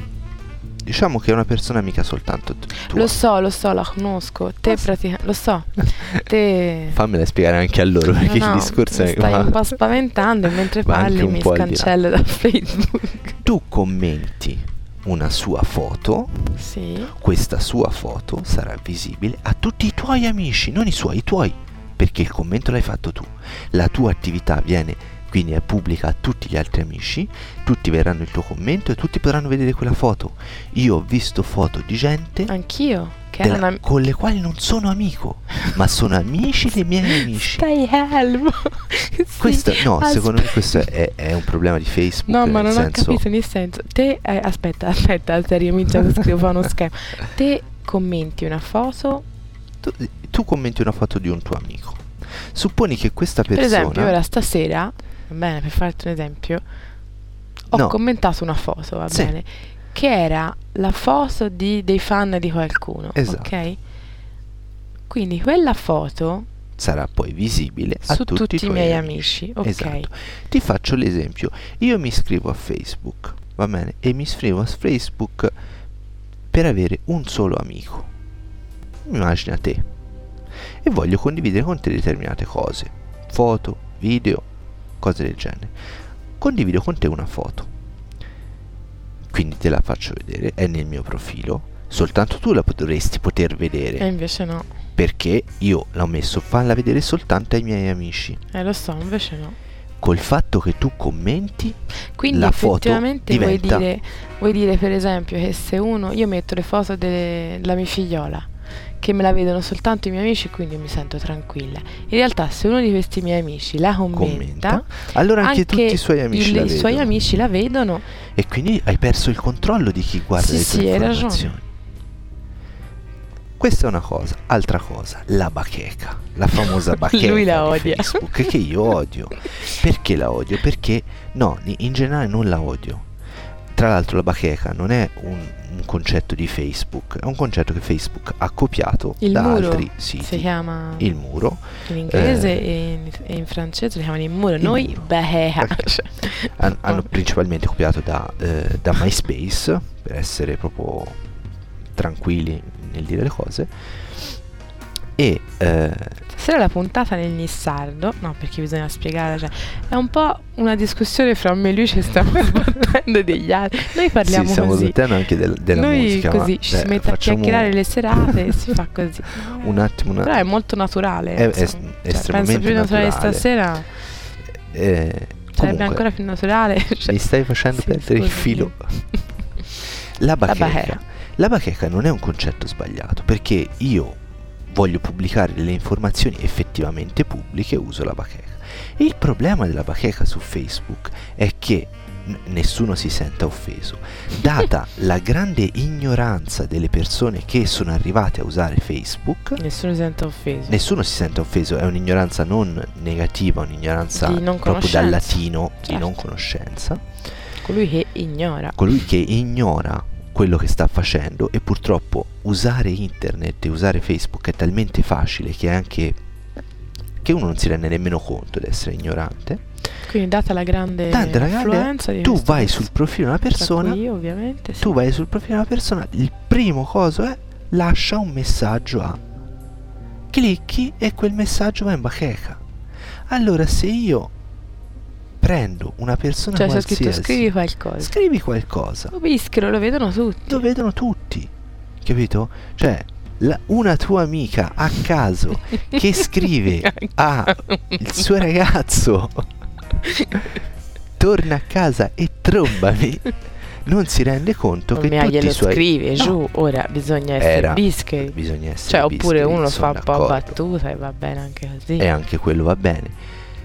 diciamo che è una persona amica soltanto t- tua. Lo so, lo so, la conosco. Te praticamente... Lo so. [laughs] Te... Fammela spiegare anche a loro perché No, no, il discorso mi è stai un po' spaventando e mentre parli un mi scancello da Facebook. [laughs] tu commenti una sua foto, Sì. questa sua foto sarà visibile a tutti i tuoi amici, non i suoi, i tuoi, perché il commento l'hai fatto tu. La tua attività viene quindi è pubblica a tutti gli altri amici, tutti vedranno il tuo commento e tutti potranno vedere quella foto. Io ho visto foto di gente Anch'io. Che della- una... con le quali non sono amico, ma sono amici dei miei [laughs] amici. Stai calmo. [laughs] Sì, Questo, no, aspe- secondo me questo è, è un problema di Facebook. No, ma non senso, ho capito nel senso. Te, eh, aspetta, aspetta, serio, mi già scrivo fa uno schema. Te commenti una foto, Tu, tu commenti una foto di un tuo amico. Supponi che questa per persona. esempio, ora stasera, bene, per farti un esempio, ho No. commentato una foto, va Sì. bene, che era la foto di- dei fan di qualcuno, Esatto. ok? Quindi quella foto sarà poi visibile a su tutti, tutti, i tuoi miei amici, ok? Esatto. Ti faccio l'esempio. Io mi iscrivo a Facebook, va bene? E mi iscrivo a Facebook per avere un solo amico. Immagina te. E voglio condividere con te determinate cose. Foto, video, cose del genere. Condivido con te una foto. Quindi te la faccio vedere, è nel mio profilo. Soltanto tu la dovresti poter vedere. E invece no, Perché io l'ho messo farla vedere soltanto ai miei amici. eh lo so, invece no. Col fatto che tu commenti, Quindi La foto effettivamente diventa- vuoi, dire, vuoi dire per esempio che se uno, io metto le foto de- della mia figliola, che me la vedono soltanto i miei amici, quindi mi sento tranquilla. In realtà se uno di questi miei amici la commenta, commenta, allora anche, tutti i suoi amici il- la i suoi vedono. amici la vedono. E quindi hai perso il controllo di chi guarda Sì, le tue sì, informazioni. Questa è una cosa. Altra cosa, la bacheca, la famosa [laughs] bacheca Lui la di odia. Facebook, che io odio. [laughs] Perché la odio? Perché, no, in generale non la odio. Tra l'altro la bacheca non è un, un concetto di Facebook, è un concetto che Facebook ha copiato Il da muro altri si siti. chiama Il muro. in inglese eh, e, in, e in francese lo chiamano il muro. il Noi muro. Beheha. Ok. Han- hanno principalmente copiato da, eh, da MySpace per essere proprio tranquilli nel dire le cose e eh, Stasera la puntata nel Nissardo, no perché bisogna spiegare, cioè, è un po' una discussione fra me e lui, ci stiamo [laughs] sbattendo degli altri. Noi parliamo sì, stiamo così. sbattendo anche del- della Noi musica così ci si mette a chiacchierare le serate e si fa così. [laughs] un attimo una- Però è molto naturale. È- è Cioè, estremamente penso più naturale naturale. stasera. eh, Sarebbe ancora più naturale. [laughs] cioè- mi stai facendo Sì, perdere il filo la bacheca. la bacheca non è un concetto sbagliato perché io voglio pubblicare delle informazioni effettivamente pubbliche uso la bacheca il problema della bacheca su Facebook è che nessuno si senta offeso data [laughs] la grande ignoranza delle persone che sono arrivate a usare Facebook Nessuno si sente offeso. Nessuno si sente offeso, è un'ignoranza non negativa, un'ignoranza Di non proprio dal latino di Certo. non conoscenza. Colui che ignora. Colui che ignora quello che sta facendo e purtroppo usare internet e usare Facebook è talmente facile che anche che uno non si rende nemmeno conto di essere ignorante. Quindi data la grande Data la grande- influenza di Tu vai sul profilo di una persona, io ovviamente sì. tu vai sul profilo di una persona, il primo coso è lascia un messaggio a clicchi e quel messaggio va in bacheca. Allora se io prendo una persona Cioè c'è qualsiasi, scritto scrivi qualcosa. scrivi qualcosa, Lo vischero, lo vedono tutti. lo vedono tutti, capito? Cioè la- una tua amica a caso che [laughs] scrive a il suo ragazzo torna a casa e trombami non si rende conto Non che mi tutti glielo i suoi scrive No, giù, ora bisogna essere Era. bischeri. bisogna essere Cioè, oppure bischeri, uno fa un po' d'accordo. battuta e va bene anche così. e anche quello va bene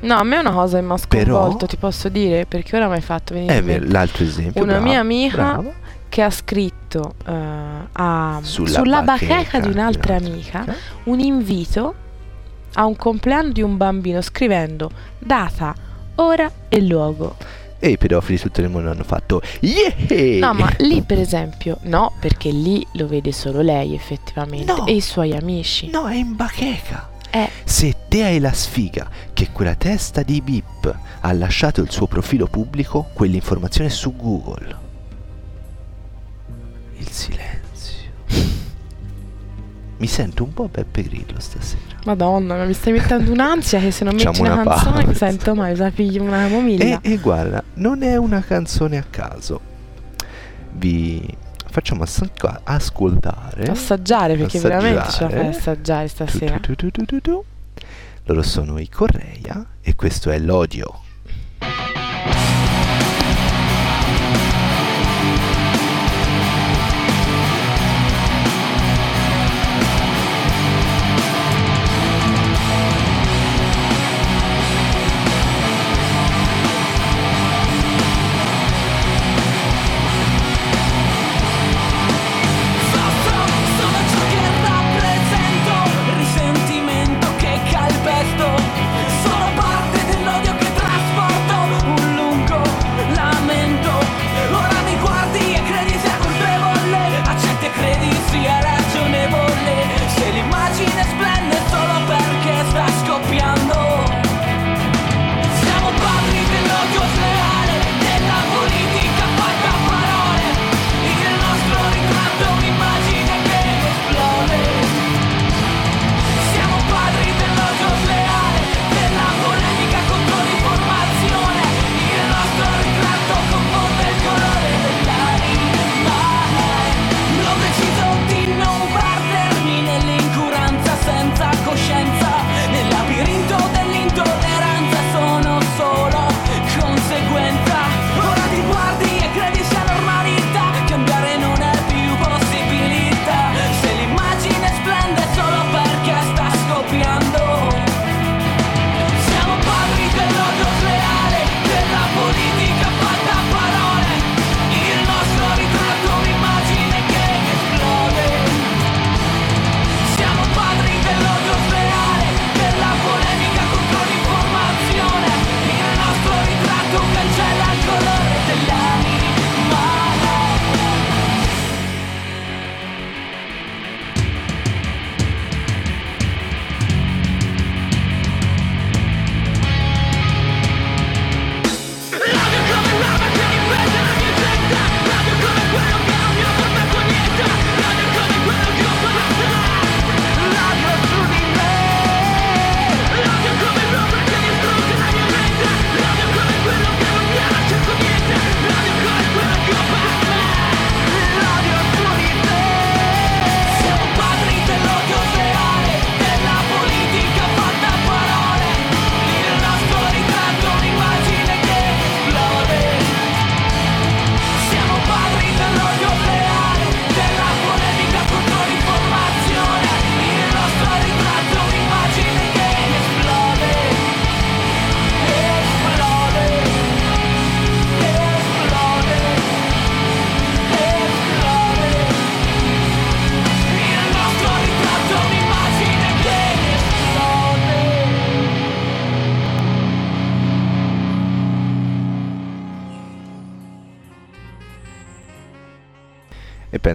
No, a me è una cosa che mi ha Però- sconvolto, ti posso dire, perché ora mi hai fatto venire mente l'altro esempio una brava, mia amica brava. che ha scritto eh, a- Sulla sulla, bacheca bacheca di un'altra amica un invito a un compleanno di un bambino scrivendo data, ora e luogo. e i pedofili tutto il mondo hanno fatto yeah No, ma lì per [laughs] esempio, no, perché lì lo vede solo lei effettivamente No. e i suoi amici. no è in bacheca Eh, Se te hai la sfiga che quella testa di Bip ha lasciato il suo profilo pubblico, quell'informazione è su Google. Il silenzio. [laughs] Mi sento un po' Beppe Grillo stasera. Madonna, ma mi stai mettendo un'ansia che se non metti una, una canzone mi sento male, la piglio una camomilla. E, e guarda, non è una canzone a caso. Vi facciamo assaggia- ascoltare. Assaggiare perché Assaggiare. veramente la fai assaggiare stasera. Tu, tu, tu, tu, tu, tu. Loro sono i Correia e questo è l'odio.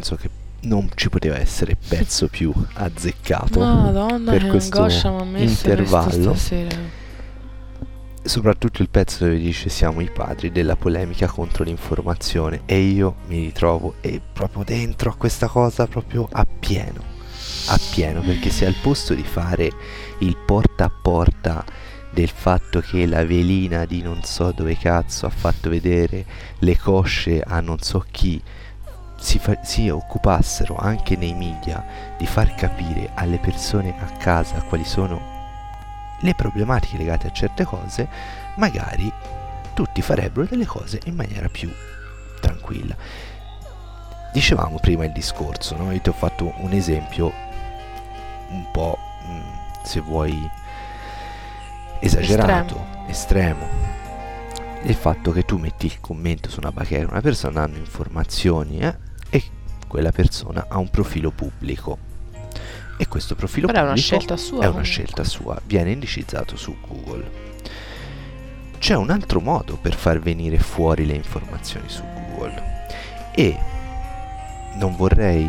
Penso che non ci poteva essere pezzo più azzeccato Madonna, per questo intervallo. soprattutto il pezzo dove dice siamo i padri della polemica contro l'informazione e io mi ritrovo e proprio dentro a questa cosa proprio a pieno a pieno perché se al posto di fare il porta a porta del fatto che la velina di non so dove cazzo ha fatto vedere le cosce a non so chi si, fa- si occupassero anche nei media di far capire alle persone a casa quali sono le problematiche legate a certe cose, magari tutti farebbero delle cose in maniera più tranquilla. Dicevamo prima il discorso, no? Io ti ho fatto un esempio un po', mh, se vuoi, esagerato, estremo. Il fatto che tu metti il commento su una bacheca, una persona dando informazioni eh, quella persona ha un profilo pubblico. E questo profilo Però è una pubblico scelta sua. è una scelta sua, viene indicizzato su Google. C'è un altro modo per far venire fuori le informazioni su Google e non vorrei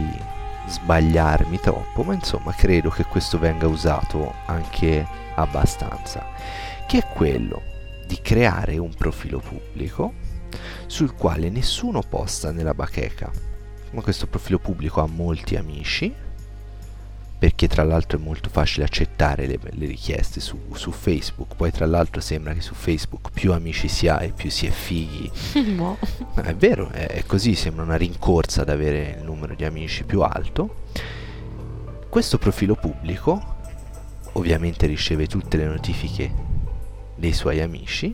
sbagliarmi troppo, ma insomma credo che questo venga usato anche abbastanza, che è quello di creare un profilo pubblico sul quale nessuno posta nella bacheca, ma questo profilo pubblico ha molti amici, perché tra l'altro è molto facile accettare le, le richieste su, su Facebook, poi tra l'altro sembra che su Facebook più amici si ha e più si è fighi Mo. [laughs] ma è vero, è, è così, sembra una rincorsa ad avere il numero di amici più alto. Questo profilo pubblico ovviamente riceve tutte le notifiche dei suoi amici,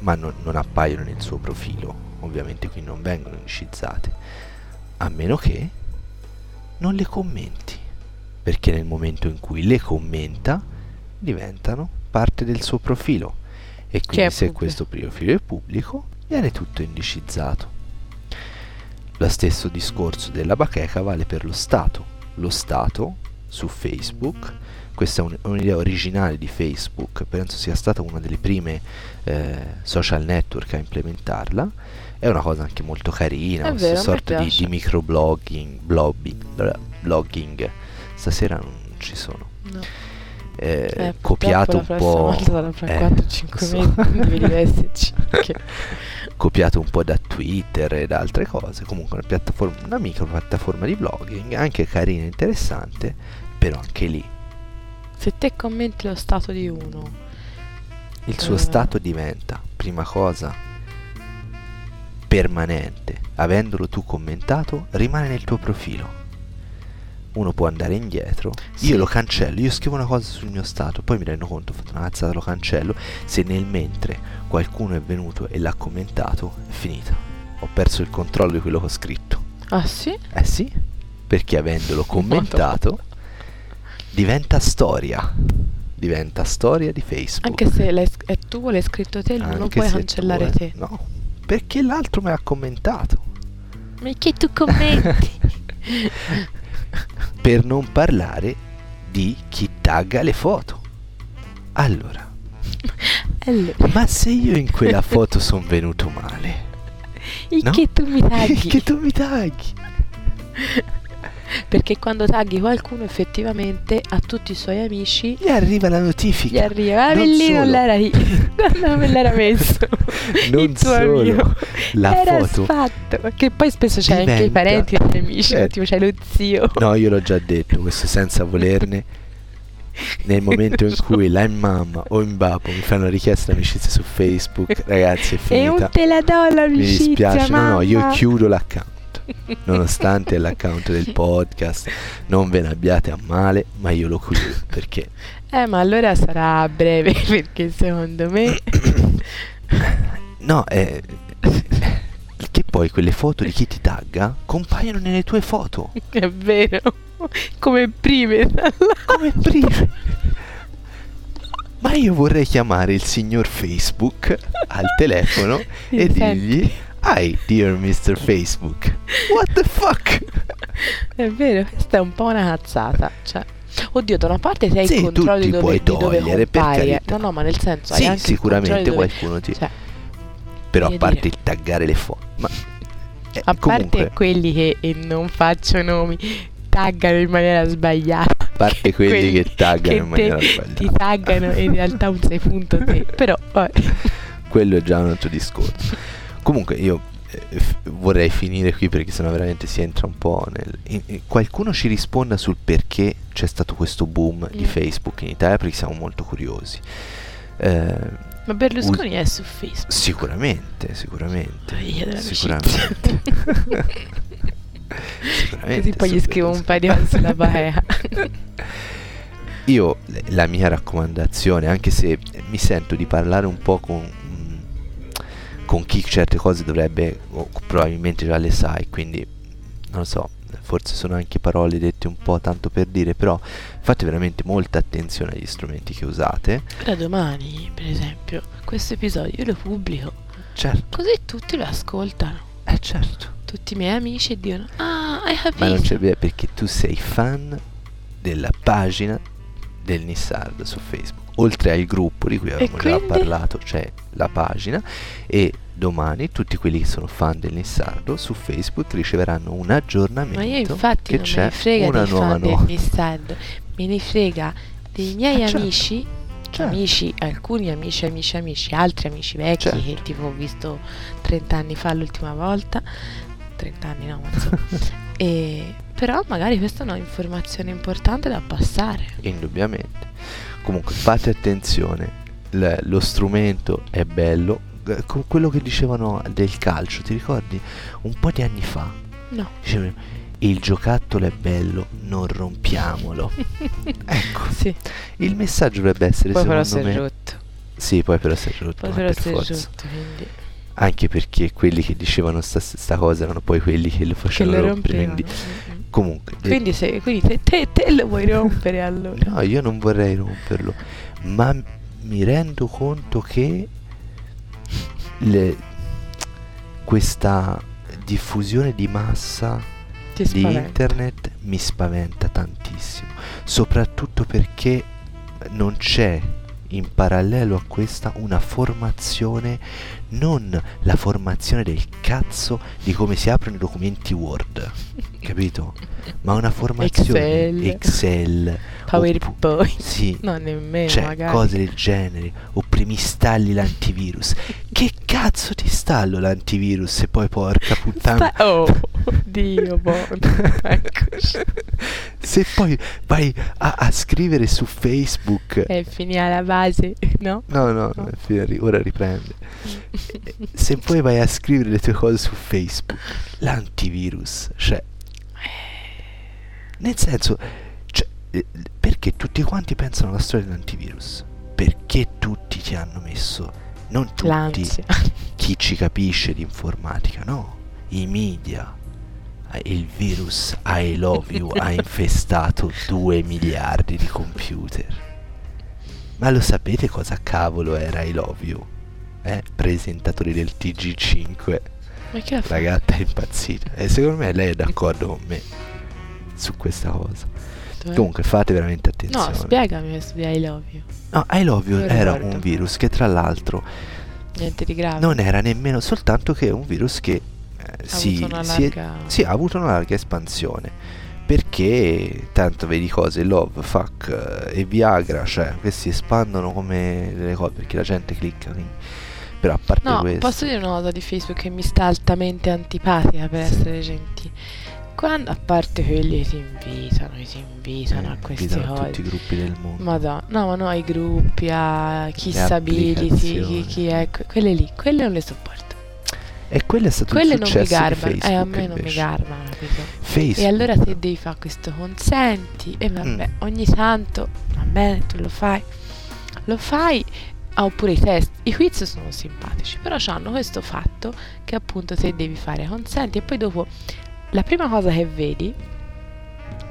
ma non, non appaiono nel suo profilo, ovviamente qui non vengono indicizzate, a meno che non le commenti, perché nel momento in cui le commenta diventano parte del suo profilo e quindi è se pubblico. questo profilo è pubblico viene tutto indicizzato. Lo stesso discorso della bacheca vale per lo Stato. Lo Stato su Facebook, questa è un- un'idea originale di Facebook, penso sia stata una delle prime eh, social network a implementarla, è una cosa anche molto carina, È questa vero, sorta di, di microblogging, blogging, blogging. Stasera non ci sono. No. Eh, Eh, copiato un po'... volta eh, 4-5 so. [laughs] copiato un po' da Twitter e da altre cose, comunque una piattaforma, una micro piattaforma di blogging, anche carina e interessante, però anche lì Se te commenti lo stato di uno, il suo Eh. stato diventa, prima cosa, permanente, avendolo tu commentato, rimane nel tuo profilo. Uno può andare indietro, Sì. io lo cancello, io scrivo una cosa sul mio stato, poi mi rendo conto, ho fatto una cazzata, lo cancello, se nel mentre qualcuno è venuto e l'ha commentato, è finita. Ho perso il controllo di quello che ho scritto. ah sì? Eh sì, perché avendolo commentato diventa storia. Diventa storia di Facebook. Anche se è tuo, l'hai scritto te, non puoi cancellare tu, eh, te. No, perché l'altro me l'ha commentato. Ma che tu commenti? [laughs] Per non parlare di chi tagga le foto. Allora, allora, ma se io in quella foto sono venuto male, il no? che tu mi tagli? che tu mi tagli? Perché quando tagli qualcuno effettivamente a tutti i suoi amici Gli arriva la notifica. gli arriva, ah Non lì [laughs] non l'era io, guarda me l'era messo. Non il tuo solo, amico. la era foto sfatto. Che poi spesso c'è anche i diventa- parenti e gli amici, Eh. tipo c'è lo zio. No, io l'ho già detto, questo senza volerne. Nel momento in cui la mamma o in babbo mi fanno richiesta d'amicizia su Facebook, ragazzi, è E un finita. te la do Mi l'amicizia, dispiace, no, no, io mamma. chiudo l'account. Nonostante l'account del podcast, non ve ne abbiate a male, ma io lo chiudo perché Eh, ma allora sarà breve, [laughs] perché secondo me... no, è che poi quelle foto di chi ti tagga compaiono nelle tue foto È vero. Come prime. come prima. Ma io vorrei chiamare il signor Facebook al telefono e dirgli Hi dear Mr. Facebook. What the fuck? [laughs] È vero, questa è un po' una cazzata. Cioè, oddio, da una parte sei Sì, il controllo di dove, puoi di dove togliere, carità. No, no, ma nel senso hai Sì, sicuramente qualcuno ti Cioè, Però a parte dire- il taggare le foto. Ma Eh, A comunque, parte quelli che, e non faccio nomi, taggano in maniera sbagliata. a parte [laughs] quelli che taggano che in maniera sbagliata. Ti taggano e in realtà un sei punto te. [laughs] Però, vabbè. quello è già un altro discorso. Comunque io eh, f- vorrei finire qui perché sennò veramente si entra un po' nel... in- in- qualcuno ci risponda sul perché c'è stato questo boom di Mm. Facebook in Italia perché siamo molto curiosi. Eh, Ma Berlusconi è su Facebook. sicuramente, sicuramente. Via Sicuramente. [laughs] Sicuramente. Così poi gli scrivo un paio di cose sulla Baea. [laughs] Io la mia raccomandazione, anche se mi sento di parlare un po' con, con chi certe cose dovrebbe, o probabilmente già le sai, quindi non lo so, forse sono anche parole dette un po' tanto per dire, però fate veramente molta attenzione agli strumenti che usate. Da domani, per esempio, questo episodio io lo pubblico. Certo, Così tutti lo ascoltano. eh certo. Tutti i miei amici dicono: Ah, hai capito. Ma non c'è via perché tu sei fan della pagina del Nissard su Facebook. Oltre al gruppo di cui avevamo già parlato, c'è la pagina e domani tutti quelli che sono fan del Nissardo su Facebook riceveranno un aggiornamento Ma io infatti che non c'è me ne frega una dei nuova fan del. Nissad, me ne frega dei miei Eh, certo. amici, Certo. amici, alcuni amici, amici, amici, altri amici vecchi Certo. che tipo ho visto 30 anni fa l'ultima volta, 30 anni no, ma insomma. [laughs] e, però magari questa è un'informazione importante da passare. Indubbiamente. Comunque fate attenzione, l- lo strumento è bello. Con quello che dicevano del calcio, ti ricordi? Un po' di anni fa. No. Dicevano, il giocattolo è bello, non rompiamolo. [laughs] ecco, Sì, il messaggio dovrebbe essere poi però secondo si è me... rotto. Sì, poi però si è rotto, Poi però per si è rotto, quindi Anche perché quelli che dicevano sta, sta cosa erano poi quelli che lo che facevano lo rompere. Quindi. Comunque, Quindi, se, quindi te, te, te lo vuoi rompere [laughs] allora? No, io non vorrei romperlo, ma mi rendo conto che le- questa diffusione di massa di internet mi spaventa tantissimo, soprattutto perché non c'è in parallelo a questa una formazione, non la formazione del cazzo di come si aprono i documenti Word, capito? Ma una formazione Excel. Excel, PowerPoint. sì, No, nemmeno cioè magari. cose del genere, oppure mi installi l'antivirus. che cazzo ti installo l'antivirus e poi porca puttana Sta- oh, Dio [laughs] buono. Eccoci. Se poi vai a, a scrivere su Facebook. E finì alla base, no? No, no, no, ora riprende. Se poi vai a scrivere le tue cose su Facebook, l'antivirus, cioè. Nel senso, cioè, eh, perché tutti quanti pensano alla storia dell'antivirus? Perché tutti ti hanno messo, non tutti, L'ansia. chi ci capisce di informatica, no, i media. Eh, Il virus I love you ha infestato 2 miliardi di computer. Ma lo sapete cosa cavolo era I love you? Eh, presentatori del TG5. Ma che La gatta è impazzita. E secondo me lei è d'accordo con me su questa cosa. Comunque fate veramente attenzione. No, spiegami questo di I love you. No, I love you era ricordo. un virus che tra l'altro Niente di grave. non era nemmeno soltanto che un virus che eh, si, si è- ha avuto una larga espansione. Perché tanto vedi cose, love, fuck eh, e Viagra, cioè questi espandono come delle cose perché la gente clicca. Quindi. Però a parte No, questo, posso dire una cosa di Facebook che mi sta altamente antipatica per Sì. essere gentile. Quando, a parte quelli che ti invitano, che ti invitano a eh, queste invitano cose. tutti i gruppi del mondo. Madonna, no, ma no, ai gruppi, a chi stability, chi, chi è, que- quelle lì, quelle non le sopporto. E quello è stato Quelle il non mi successo garbano, eh, a me non mi invece. garbano, capito? Facebook. E allora te devi fare questo consenti e vabbè, Mm. ogni tanto va bene, tu lo fai. Lo fai, ah, oppure i test, i quiz sono simpatici, però hanno questo fatto che appunto te devi fare consenti e poi dopo la prima cosa che vedi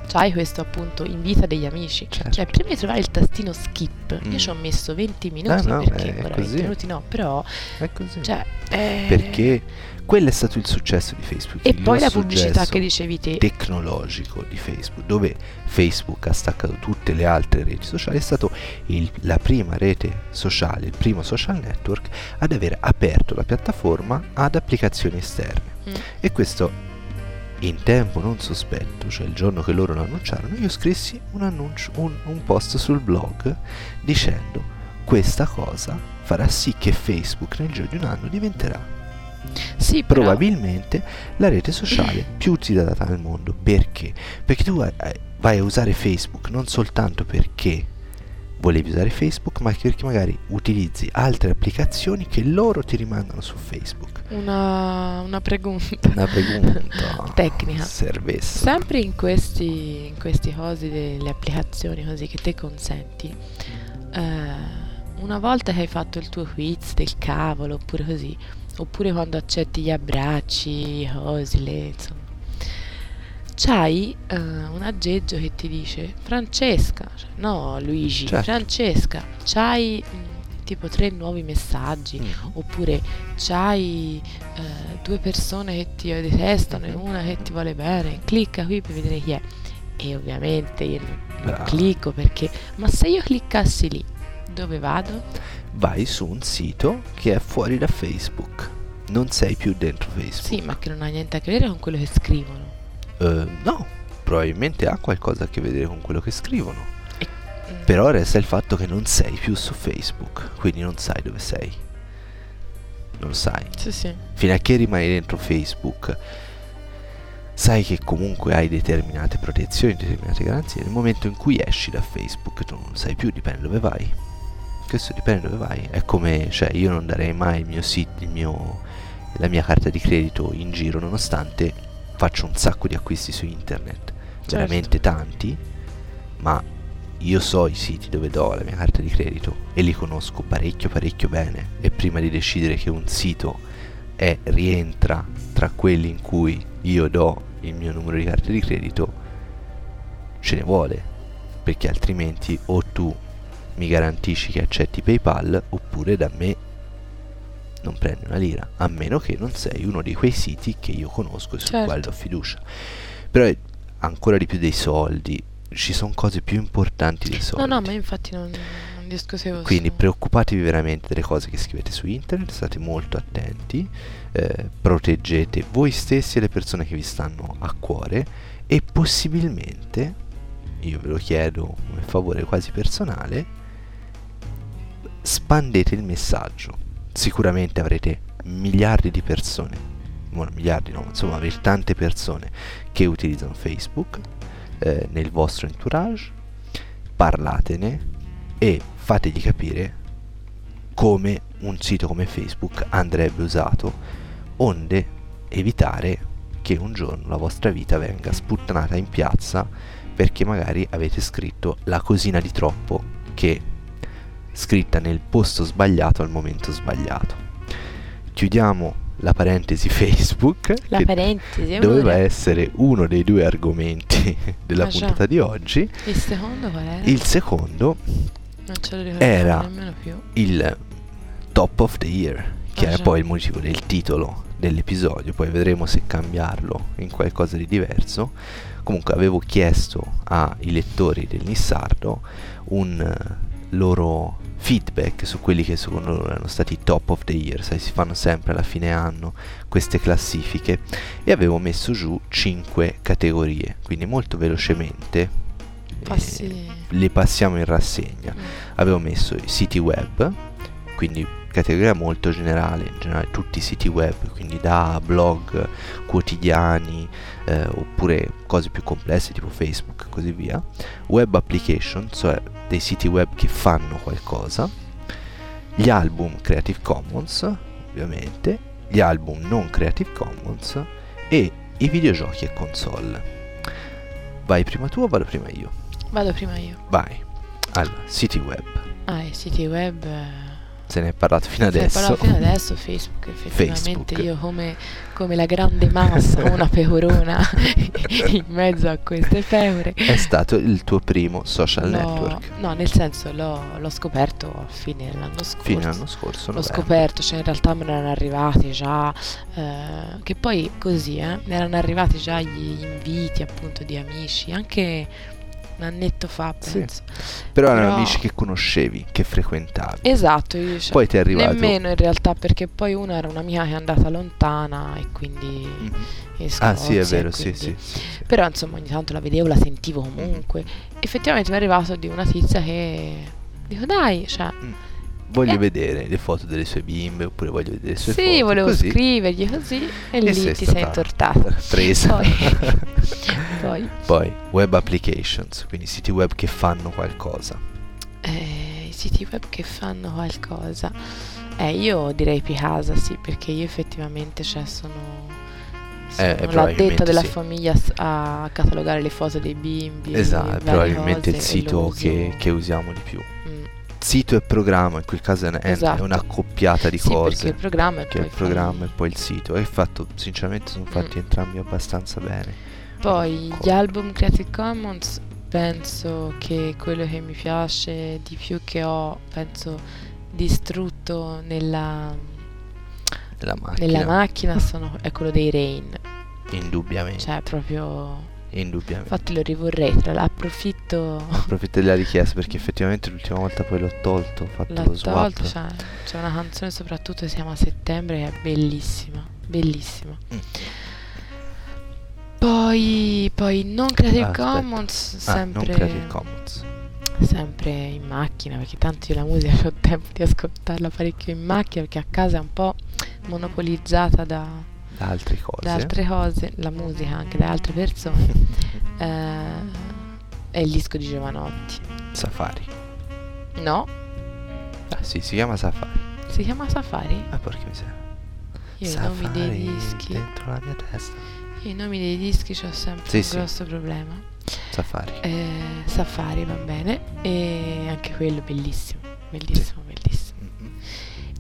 c'hai questo appunto invita degli amici. Certo. Cioè, prima di trovare il tastino skip, Mm. io ci ho messo 20 minuti no, perché ora così. 20 minuti no, però È così. cioè eh, Perché quello è stato il successo di Facebook. e poi la pubblicità che dicevi te. tecnologico di Facebook, dove Facebook ha staccato tutte le altre reti sociali, è stato il- la prima rete sociale, il primo social network ad aver aperto la piattaforma ad applicazioni esterne. Mm. E questo in tempo non sospetto, cioè il giorno che loro lo annunciarono, io scrissi un, annuncio, un, un post sul blog dicendo questa cosa farà sì che Facebook nel giro di un anno diventerà Sì, però- probabilmente la rete sociale più utilizzata al mondo. Perché? Perché tu vai- vai a usare Facebook non soltanto perché volevi usare Facebook, ma anche perché magari utilizzi altre applicazioni che loro ti rimandano su Facebook. Una, una pregunta. Una pregunta [laughs] Tecnica. Servessa. Sempre in questi, in questi cosi delle applicazioni così che te consenti, eh, una volta che hai fatto il tuo quiz del cavolo oppure così, oppure quando accetti gli abbracci, le, insomma, c'hai eh, un aggeggio che ti dice Francesca, cioè, no Luigi, Certo. Francesca, c'hai mm, tipo tre nuovi messaggi Mm. oppure c'hai eh, due persone che ti detestano e Mhm. una che ti vuole bene, clicca qui per vedere chi è. E ovviamente io non, clicco perché, ma se io cliccassi lì, dove vado? Vai su un sito che è fuori da Facebook. Non sei più dentro Facebook. Sì, ma che non ha niente a che vedere con quello che scrivono. Eh, no, probabilmente ha qualcosa a che vedere con quello che scrivono. Mm. Però resta il fatto che non sei più su Facebook, quindi non sai dove sei. Non lo sai. Sì, sì. Fino a che rimani dentro Facebook, sai che comunque hai determinate protezioni, determinate garanzie. Nel momento in cui esci da Facebook, tu non sai più, dipende dove vai. Questo dipende dove vai. È come, cioè, io non darei mai il mio sito, il mio, la mia carta di credito in giro, nonostante faccio un sacco di acquisti su internet. Certo. Veramente tanti, ma io so i siti dove do la mia carta di credito e li conosco parecchio parecchio bene e prima di decidere che un sito è, rientra tra quelli in cui io do il mio numero di carta di credito ce ne vuole perché altrimenti o tu mi garantisci che accetti PayPal oppure da me non prendi una lira a meno che non sei uno di quei siti che io conosco e sul Certo. quale do fiducia. Però ancora di più dei soldi. Ci sono cose più importanti dei soldi No, no, ma infatti non, non discutevo quindi su- preoccupatevi veramente delle cose che scrivete su internet, state molto attenti, eh, proteggete voi stessi e le persone che vi stanno a cuore e possibilmente, io ve lo chiedo come favore quasi personale, spandete il messaggio. Sicuramente avrete miliardi di persone, bueno, miliardi no, ma insomma avrete tante persone che utilizzano Facebook eh, nel vostro entourage, parlatene e fategli capire come un sito come Facebook andrebbe usato, onde evitare che un giorno la vostra vita venga sputtanata in piazza perché magari avete scritto la cosina di troppo che scritta nel posto sbagliato al momento sbagliato. Chiudiamo la parentesi [laughs] Facebook La parentesi. doveva dei- essere uno dei due argomenti [laughs] della Ah, già. puntata di oggi. Il secondo qual era? Il secondo era- il Top of the Year, che Ah, è già. poi il motivo del titolo dell'episodio, poi vedremo se cambiarlo in qualcosa di diverso. Comunque avevo chiesto ai lettori del Nissardo un eh, loro feedback su quelli che secondo loro erano stati top of the year, sai, si fanno sempre alla fine anno queste classifiche e avevo messo giù 5 categorie, quindi molto velocemente eh, Passi. le passiamo in rassegna Mm. avevo messo i siti web, quindi categoria molto generale, in generale tutti i siti web, quindi da blog quotidiani eh, oppure cose più complesse tipo Facebook e così via, web application, cioè dei siti web che fanno qualcosa, gli album Creative Commons, ovviamente, gli album non Creative Commons e i videogiochi e console. Vai prima tu o vado prima io? Vado prima io. Vai. Allora, siti web. Ah, i siti web. eh, Se ne è parlato fino se ne adesso. parla fino adesso Facebook effettivamente Facebook. io come, come la grande massa una pecorona [laughs] in mezzo a queste pecore È stato il tuo primo social l'ho- network. no nel senso l'ho, l'ho scoperto a fine dell'anno scorso Fino all'anno scorso. l'ho novembre. scoperto cioè in realtà me ne erano arrivati già eh, che poi così eh, mi erano arrivati già gli inviti appunto di amici anche un annetto fa, Sì. penso. Però erano Però- amici che conoscevi, che frequentavi. Esatto, io cioè, Poi ti è arrivato... nemmeno in realtà perché poi una era un'amica che è andata lontana e quindi Mhm. in Ah sì, è vero, sì, quindi- sì, sì, sì. Però insomma ogni tanto la vedevo, la sentivo comunque. Effettivamente mi è arrivato di una tizia che dico dai, cioè Voglio Eh. vedere le foto delle sue bimbe oppure voglio vedere le sue sì, foto. volevo così. scrivergli così e, lì sei ti sei intortata. Presa. Poi- [laughs] Poi Poi, web applications, quindi siti web che fanno qualcosa. eh, i siti web che fanno qualcosa. Eh, io direi Picasa, sì, perché io effettivamente cioè, sono, sono Eh, l'addetta della sì. famiglia a catalogare le foto dei bimbi. Esatto, è probabilmente il e sito che, che usiamo di più. Mm. Sito e programma, in quel caso è, è- è Esatto. un'accoppiata di Sì, cose. il programma è Che poi il programma e poi il sito. E fatto, sinceramente, sono fatti Mm. entrambi abbastanza bene. Poi gli album Creative Commons penso che quello che mi piace di più che ho, penso distrutto nella, Nella macchina. nella macchina sono, è quello dei Rain. Indubbiamente. Cioè proprio... indubbiamente. Infatti lo rivorrei, tra l'altro approfitto... Approfitto della richiesta perché effettivamente l'ultima volta poi l'ho tolto, ho fatto L'ho lo swap. tolto, cioè, c'è una canzone soprattutto che si chiama Settembre che è bellissima, bellissima. Mm. Poi, poi non Creative Ah. Commons, Ah, sempre, non Creative Commons. sempre in macchina, perché tanto io la musica ho tempo di ascoltarla parecchio in macchina, perché a casa è un po' monopolizzata da, Da altre cose. da altre cose, la musica anche da altre persone. [laughs] Eh, è il disco di Giovanotti. Safari. No, Ah sì, si chiama Safari. si chiama Safari? Ah, porca miseria. Io i nomi dei Safari dischi. dentro la mia testa. Io i nomi dei dischi c'ho sempre Sì, un sì. grosso problema. Safari. Eh, Safari va bene. E anche quello bellissimo. Bellissimo, bellissimo. Mhm.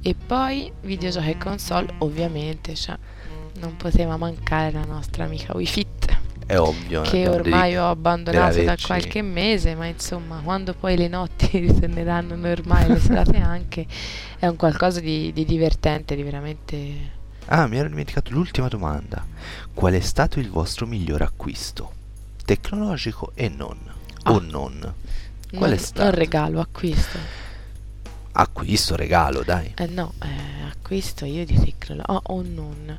E poi videogiochi e console, ovviamente, cioè, non poteva mancare la nostra amica Wii Fit. È ovvio. che ormai ho abbandonato da qualche mese, ma insomma, quando poi le notti [laughs] ritorneranno normali, le serate anche, è un qualcosa di, di divertente, di veramente... Ah, mi ero dimenticato l'ultima domanda. Qual è stato il vostro miglior acquisto? Tecnologico e non. O Ah. non. Qual non, è stato? non regalo, acquisto. Acquisto, regalo, dai. Eh no, eh, acquisto io di tecnologia. Oh, o non.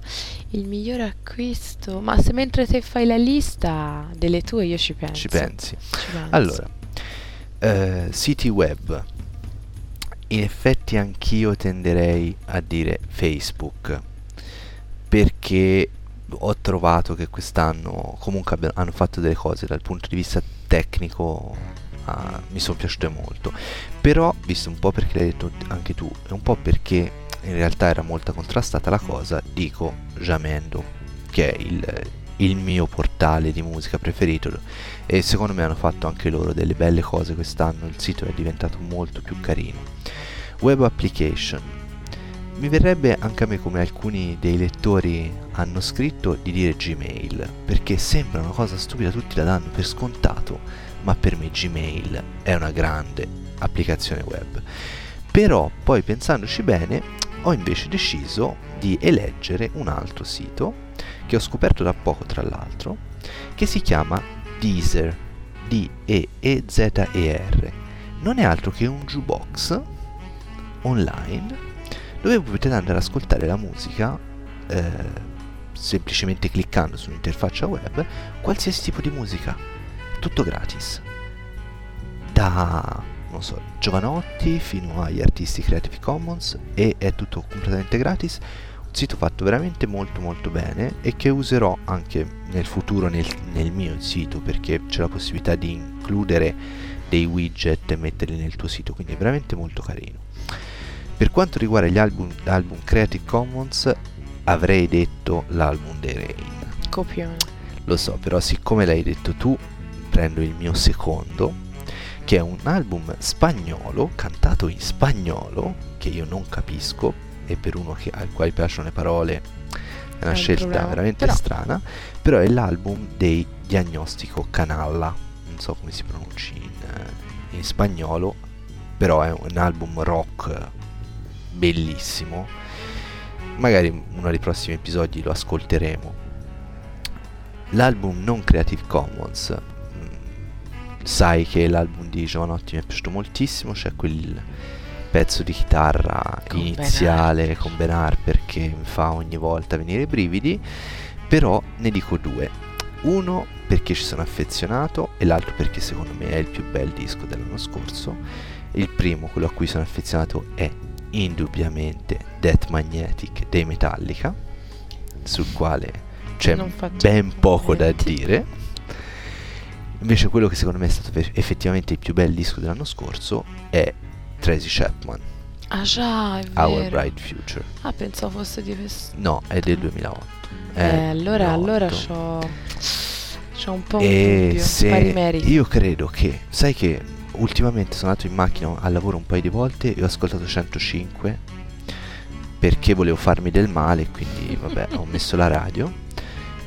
Il migliore acquisto. Ma se mentre te fai la lista delle tue io ci penso. Ci pensi. Ci penso. Allora, eh, siti web. In effetti anch'io tenderei a dire Facebook perché ho trovato che quest'anno comunque abbiano- hanno fatto delle cose dal punto di vista tecnico ah, mi sono piaciute molto però visto un po' perché l'hai detto anche tu e un po' perché in realtà era molto contrastata la cosa dico Jamendo che è il, il mio portale di musica preferito e secondo me hanno fatto anche loro delle belle cose quest'anno, il sito è diventato molto più carino. Web application. Mi verrebbe anche a me come alcuni dei lettori hanno scritto di dire Gmail, perché sembra una cosa stupida, tutti la danno per scontato, ma per me Gmail è una grande applicazione web. Però poi pensandoci bene, ho invece deciso di eleggere un altro sito che ho scoperto da poco tra l'altro, che si chiama Deezer, D-E-E-Z-E-R. Non è altro che un jukebox online dove potete andare ad ascoltare la musica eh, semplicemente cliccando su un'interfaccia web, qualsiasi tipo di musica, tutto gratis. Da, non so, Giovanotti fino agli artisti Creative Commons e è tutto completamente gratis un sito fatto veramente molto molto bene e che userò anche nel futuro nel, nel mio sito perché c'è la possibilità di includere dei widget e metterli nel tuo sito quindi è veramente molto carino per quanto riguarda gli album, album Creative Commons avrei detto l'album dei Rain Copione. lo so però siccome l'hai detto tu prendo il mio secondo che è un album spagnolo cantato in spagnolo che io non capisco e per uno che, al quale piacciono le parole è una un scelta problema. veramente Però- strana però è l'album dei Diagnostico Canalla. Non so come si pronunci in, eh, in spagnolo però è un album rock bellissimo. Magari in uno dei prossimi episodi lo ascolteremo. L'album non Creative Commons mm, sai che l'album di Giovanotti mi è piaciuto moltissimo, c'è quel pezzo di chitarra Con Ben iniziale Harper. con Ben Harper che mi fa ogni volta venire i brividi, però ne dico due. Uno perché ci sono affezionato e l'altro perché secondo me è il più bel disco dell'anno scorso. Il primo, quello a cui sono affezionato, è indubbiamente Death Magnetic dei Metallica, sul quale c'è ben poco da commenti. dire. Invece quello che secondo me è stato effettivamente il più bel disco dell'anno scorso è Tracy Chapman, Ah già, è Our vero. Bright Future. Ah, pensavo fosse di questo. No, è del 2008. Eh, È allora, allora 2008. c'ho, c'ho un po' un E dubbio. se io credo che, sai che ultimamente sono andato in macchina al lavoro un paio di volte e ho ascoltato 105 perché volevo farmi del male, quindi vabbè, ho messo la radio. [laughs]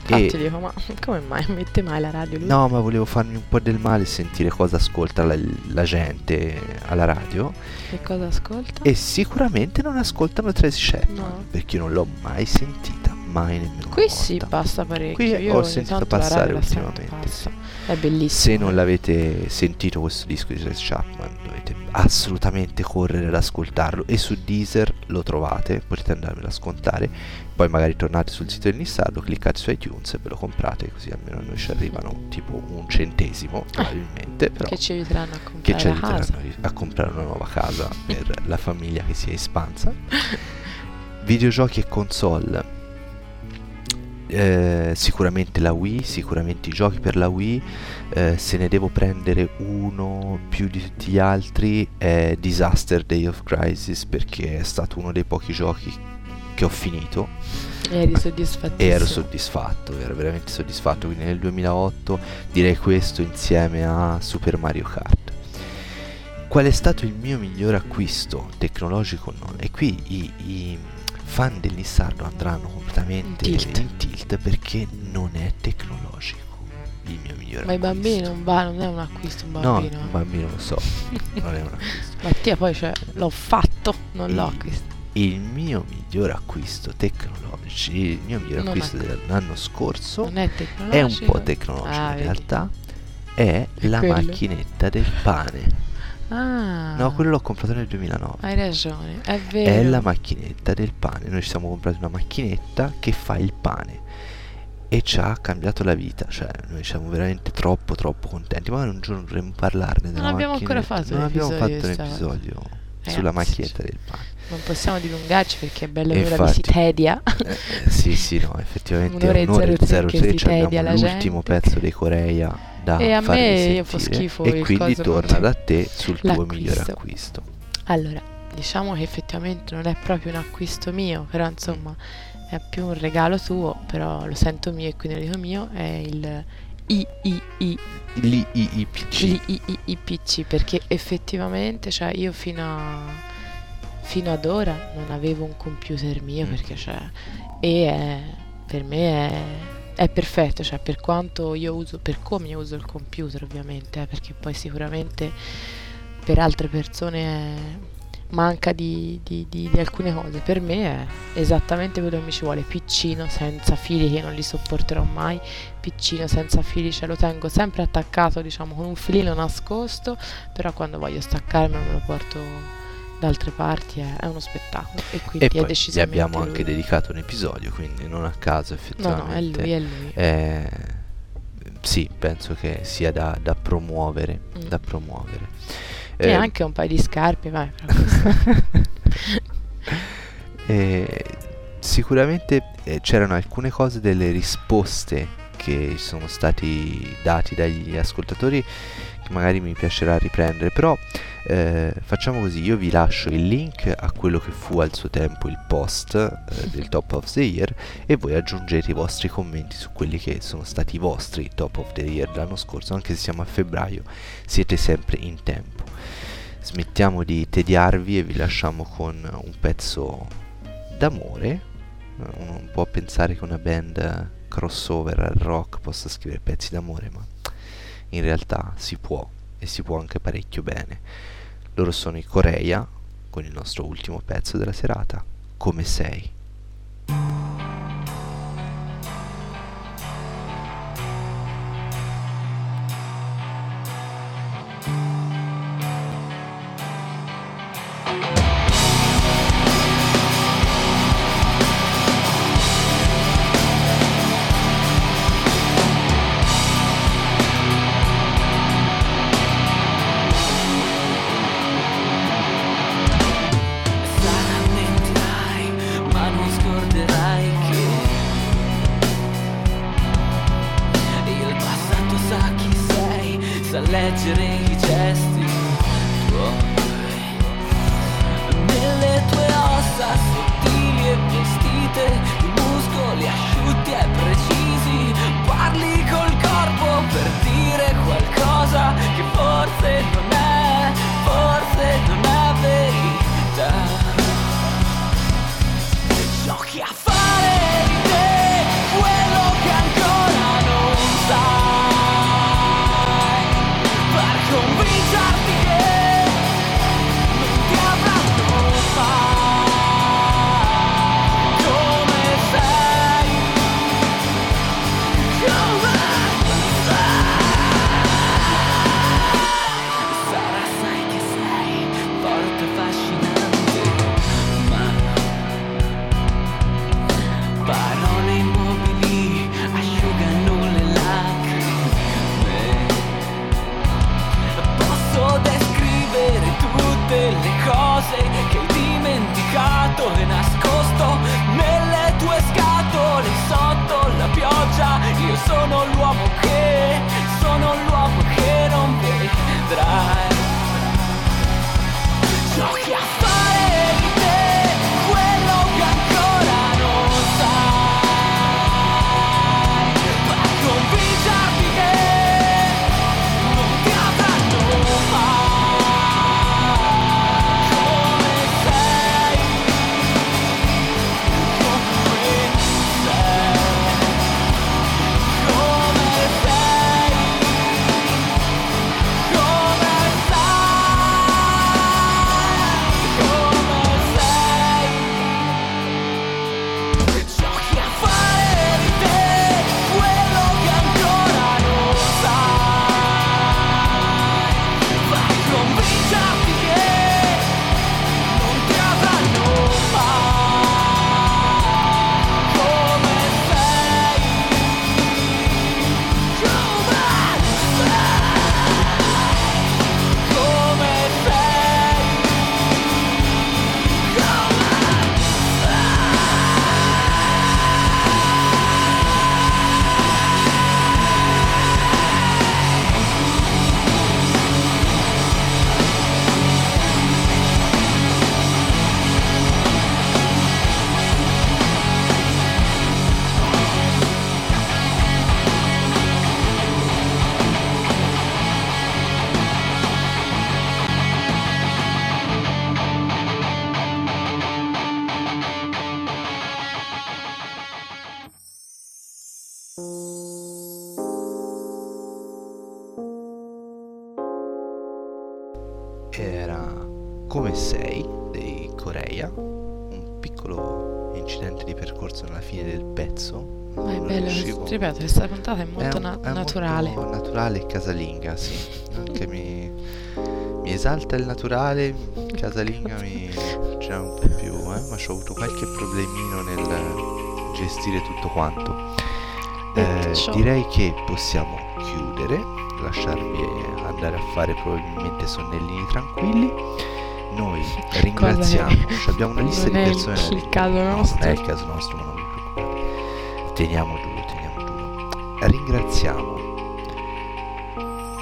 Infatti e dico, ma come mai mette mai la radio lui? No, ma volevo farmi un po' del male e sentire cosa ascolta la, la gente alla radio. Che cosa ascolta? E sicuramente non ascoltano Tracy Chapman. No. Perché io non l'ho mai sentita, mai nemmeno Qui sì, passa parecchio. Qui Io ho sentito passare ultimamente, passa. È bellissimo. Se non l'avete sentito questo disco di Tracy Chapman, dovete assolutamente correre ad ascoltarlo. E su Deezer lo trovate, potete andarvelo a scontare. Poi magari tornate sul sito del Nissardo, cliccate su iTunes e ve lo comprate, così almeno a noi ci arrivano tipo un centesimo, probabilmente. Però Che ci aiuteranno a comprare ci aiuteranno a comprare una nuova casa per [laughs] la famiglia che si è espansa. Videogiochi e console. Eh, sicuramente la Wii, sicuramente i giochi per la Wii. Eh, se ne devo prendere uno più di tutti gli altri è Disaster Day of Crisis perché è stato uno dei pochi giochi che ho finito E eri soddisfattissimo. e ero soddisfatto, ero veramente soddisfatto. Quindi nel 2008 direi questo insieme a Super Mario Kart. Qual è stato il mio miglior acquisto tecnologico? No? E qui i, i fan del Nissardo andranno completamente In in tilt. tilt. perché non è tecnologico il mio miglior Ma i bambini non va, non è un acquisto un No, bambino. un bambino lo so, non è un acquisto. [laughs] Mattia poi cioè, l'ho fatto, non l'ho Il- acquistato. Il mio miglior acquisto tecnologico, il mio miglior Non acquisto acqu- dell'anno scorso è è un po' tecnologico Ah, in vedi. realtà è la quello? macchinetta del pane Ah. no quello l'ho comprato nel 2009 Hai ragione, è vero. è la macchinetta del pane noi ci siamo comprati una macchinetta che fa il pane e ci ha cambiato la vita cioè noi siamo veramente troppo troppo contenti ma un giorno dovremmo parlarne della abbiamo ancora macchinetta. fatto non abbiamo episodio fatto un episodio sulla macchinetta del pane Non possiamo dilungarci perché è bello E un'ora di Sitedia. Eh, sì sì no effettivamente Un'ora un'ora e 03 che 03 si tedia abbiamo la l'ultimo gente. pezzo dei Coreia da E a me fa schifo e quindi torna non- da te sul tuo migliore acquisto Allora, diciamo che effettivamente non è proprio un acquisto mio, però insomma è più un regalo tuo, però lo sento mio e quindi lo dico mio, è il III l'IIPC l'IIPC perché effettivamente cioè io fino a fino ad ora non avevo un computer mio Mm. perché cioè e è- per me è, è perfetto cioè per quanto io uso per come io uso il computer ovviamente eh, perché poi sicuramente per altre persone manca di, di- di- di alcune cose. Per me è esattamente quello che mi ci vuole. Piccino senza fili che non li sopporterò mai. Piccino senza fili ce lo tengo sempre attaccato diciamo con un filino nascosto però quando voglio staccarmelo me lo porto da altre parti è, è uno spettacolo e quindi e è poi gli decisamente abbiamo anche lui. dedicato un episodio quindi non a caso no no è effettivamente lui è lui Eh, sì penso che sia da, da promuovere Mm. da promuovere e Eh, anche un paio di scarpe vai [laughs] Eh, sicuramente eh, c'erano alcune cose delle risposte che sono stati dati dagli ascoltatori che magari mi piacerà riprendere però eh, facciamo così io vi lascio il link a quello che fu al suo tempo il post eh, [laughs] del top of the year e voi aggiungete i vostri commenti su quelli che sono stati i vostri top of the year dell'anno scorso anche se siamo a febbraio siete sempre in tempo smettiamo di tediarvi e vi lasciamo con un pezzo d'amore. Uno non può pensare che una band crossover al rock possa scrivere pezzi d'amore, ma in realtà si può e si può anche parecchio bene. Loro sono i Coreia con il nostro ultimo pezzo della serata, Come sei. Cose naturale. e casalinga, sì. Anche mi, mi esalta il naturale, casalinga mi c'è un po' più, eh, ma ci ho avuto qualche problemino nel gestire tutto quanto. Eh, Perciò- direi che possiamo chiudere, lasciarvi andare a fare probabilmente sonnellini tranquilli. Noi [laughs] ringraziamo, abbiamo una lista non di è il- persone. il caso No, nostro. Non è il caso nostro, ma non vi preoccupate. Teniamo giù, teniamo giù. Ringraziamo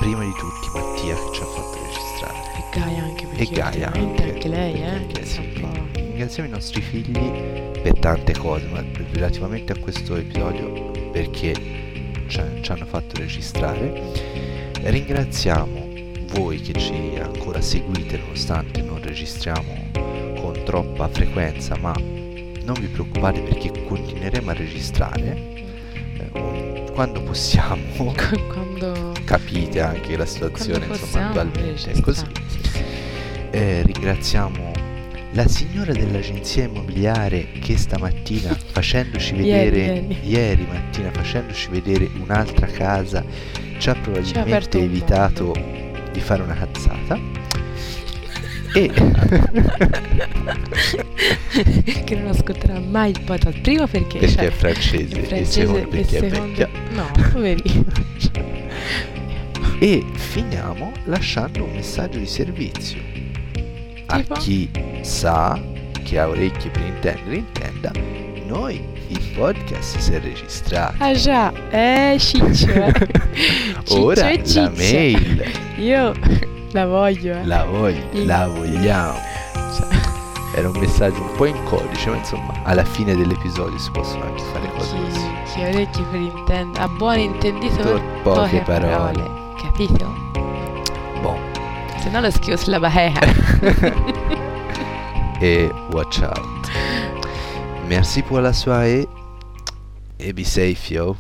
prima di tutti Mattia che ci ha fatto registrare. E Gaia anche perché E Gaia anche, anche lei, eh, Ringraziamo i nostri figli per tante cose, ma relativamente a questo episodio perché ci, ci hanno fatto registrare. Ringraziamo voi che ci ancora seguite nonostante non registriamo con troppa frequenza, ma non vi preoccupate perché continueremo a registrare quando possiamo. [laughs] quando Capite anche la situazione, insomma, attualmente è così. Eh, ringraziamo la signora dell'agenzia immobiliare che stamattina [laughs] facendoci Ieri, vedere ieri. ieri mattina facendoci vedere un'altra casa ci ha probabilmente un evitato di fare una cazzata e [laughs] che non ascolterà mai il podcast prima perché, perché cioè, è francese, è e francese secondo perché è secondo- vecchia no poverino e finiamo lasciando un messaggio di servizio a Tipo? chi sa che ha orecchie per intendere intenda noi il podcast si è registrato. Ah già, eh ciccio. eh. [laughs] Ciccio Ora e la mail Io la voglio, eh. la, voglia, Sì. la vogliamo. Cioè, Era un messaggio un po' in codice, ma insomma, alla fine dell'episodio si possono anche fare cose così. chi, chi ha orecchie per intendere, a buon intendito To- poche parole. capito? Bon. Se no lo scrivo sulla bahea. [laughs] et watch out. Merci pour la soirée et be safe, yo.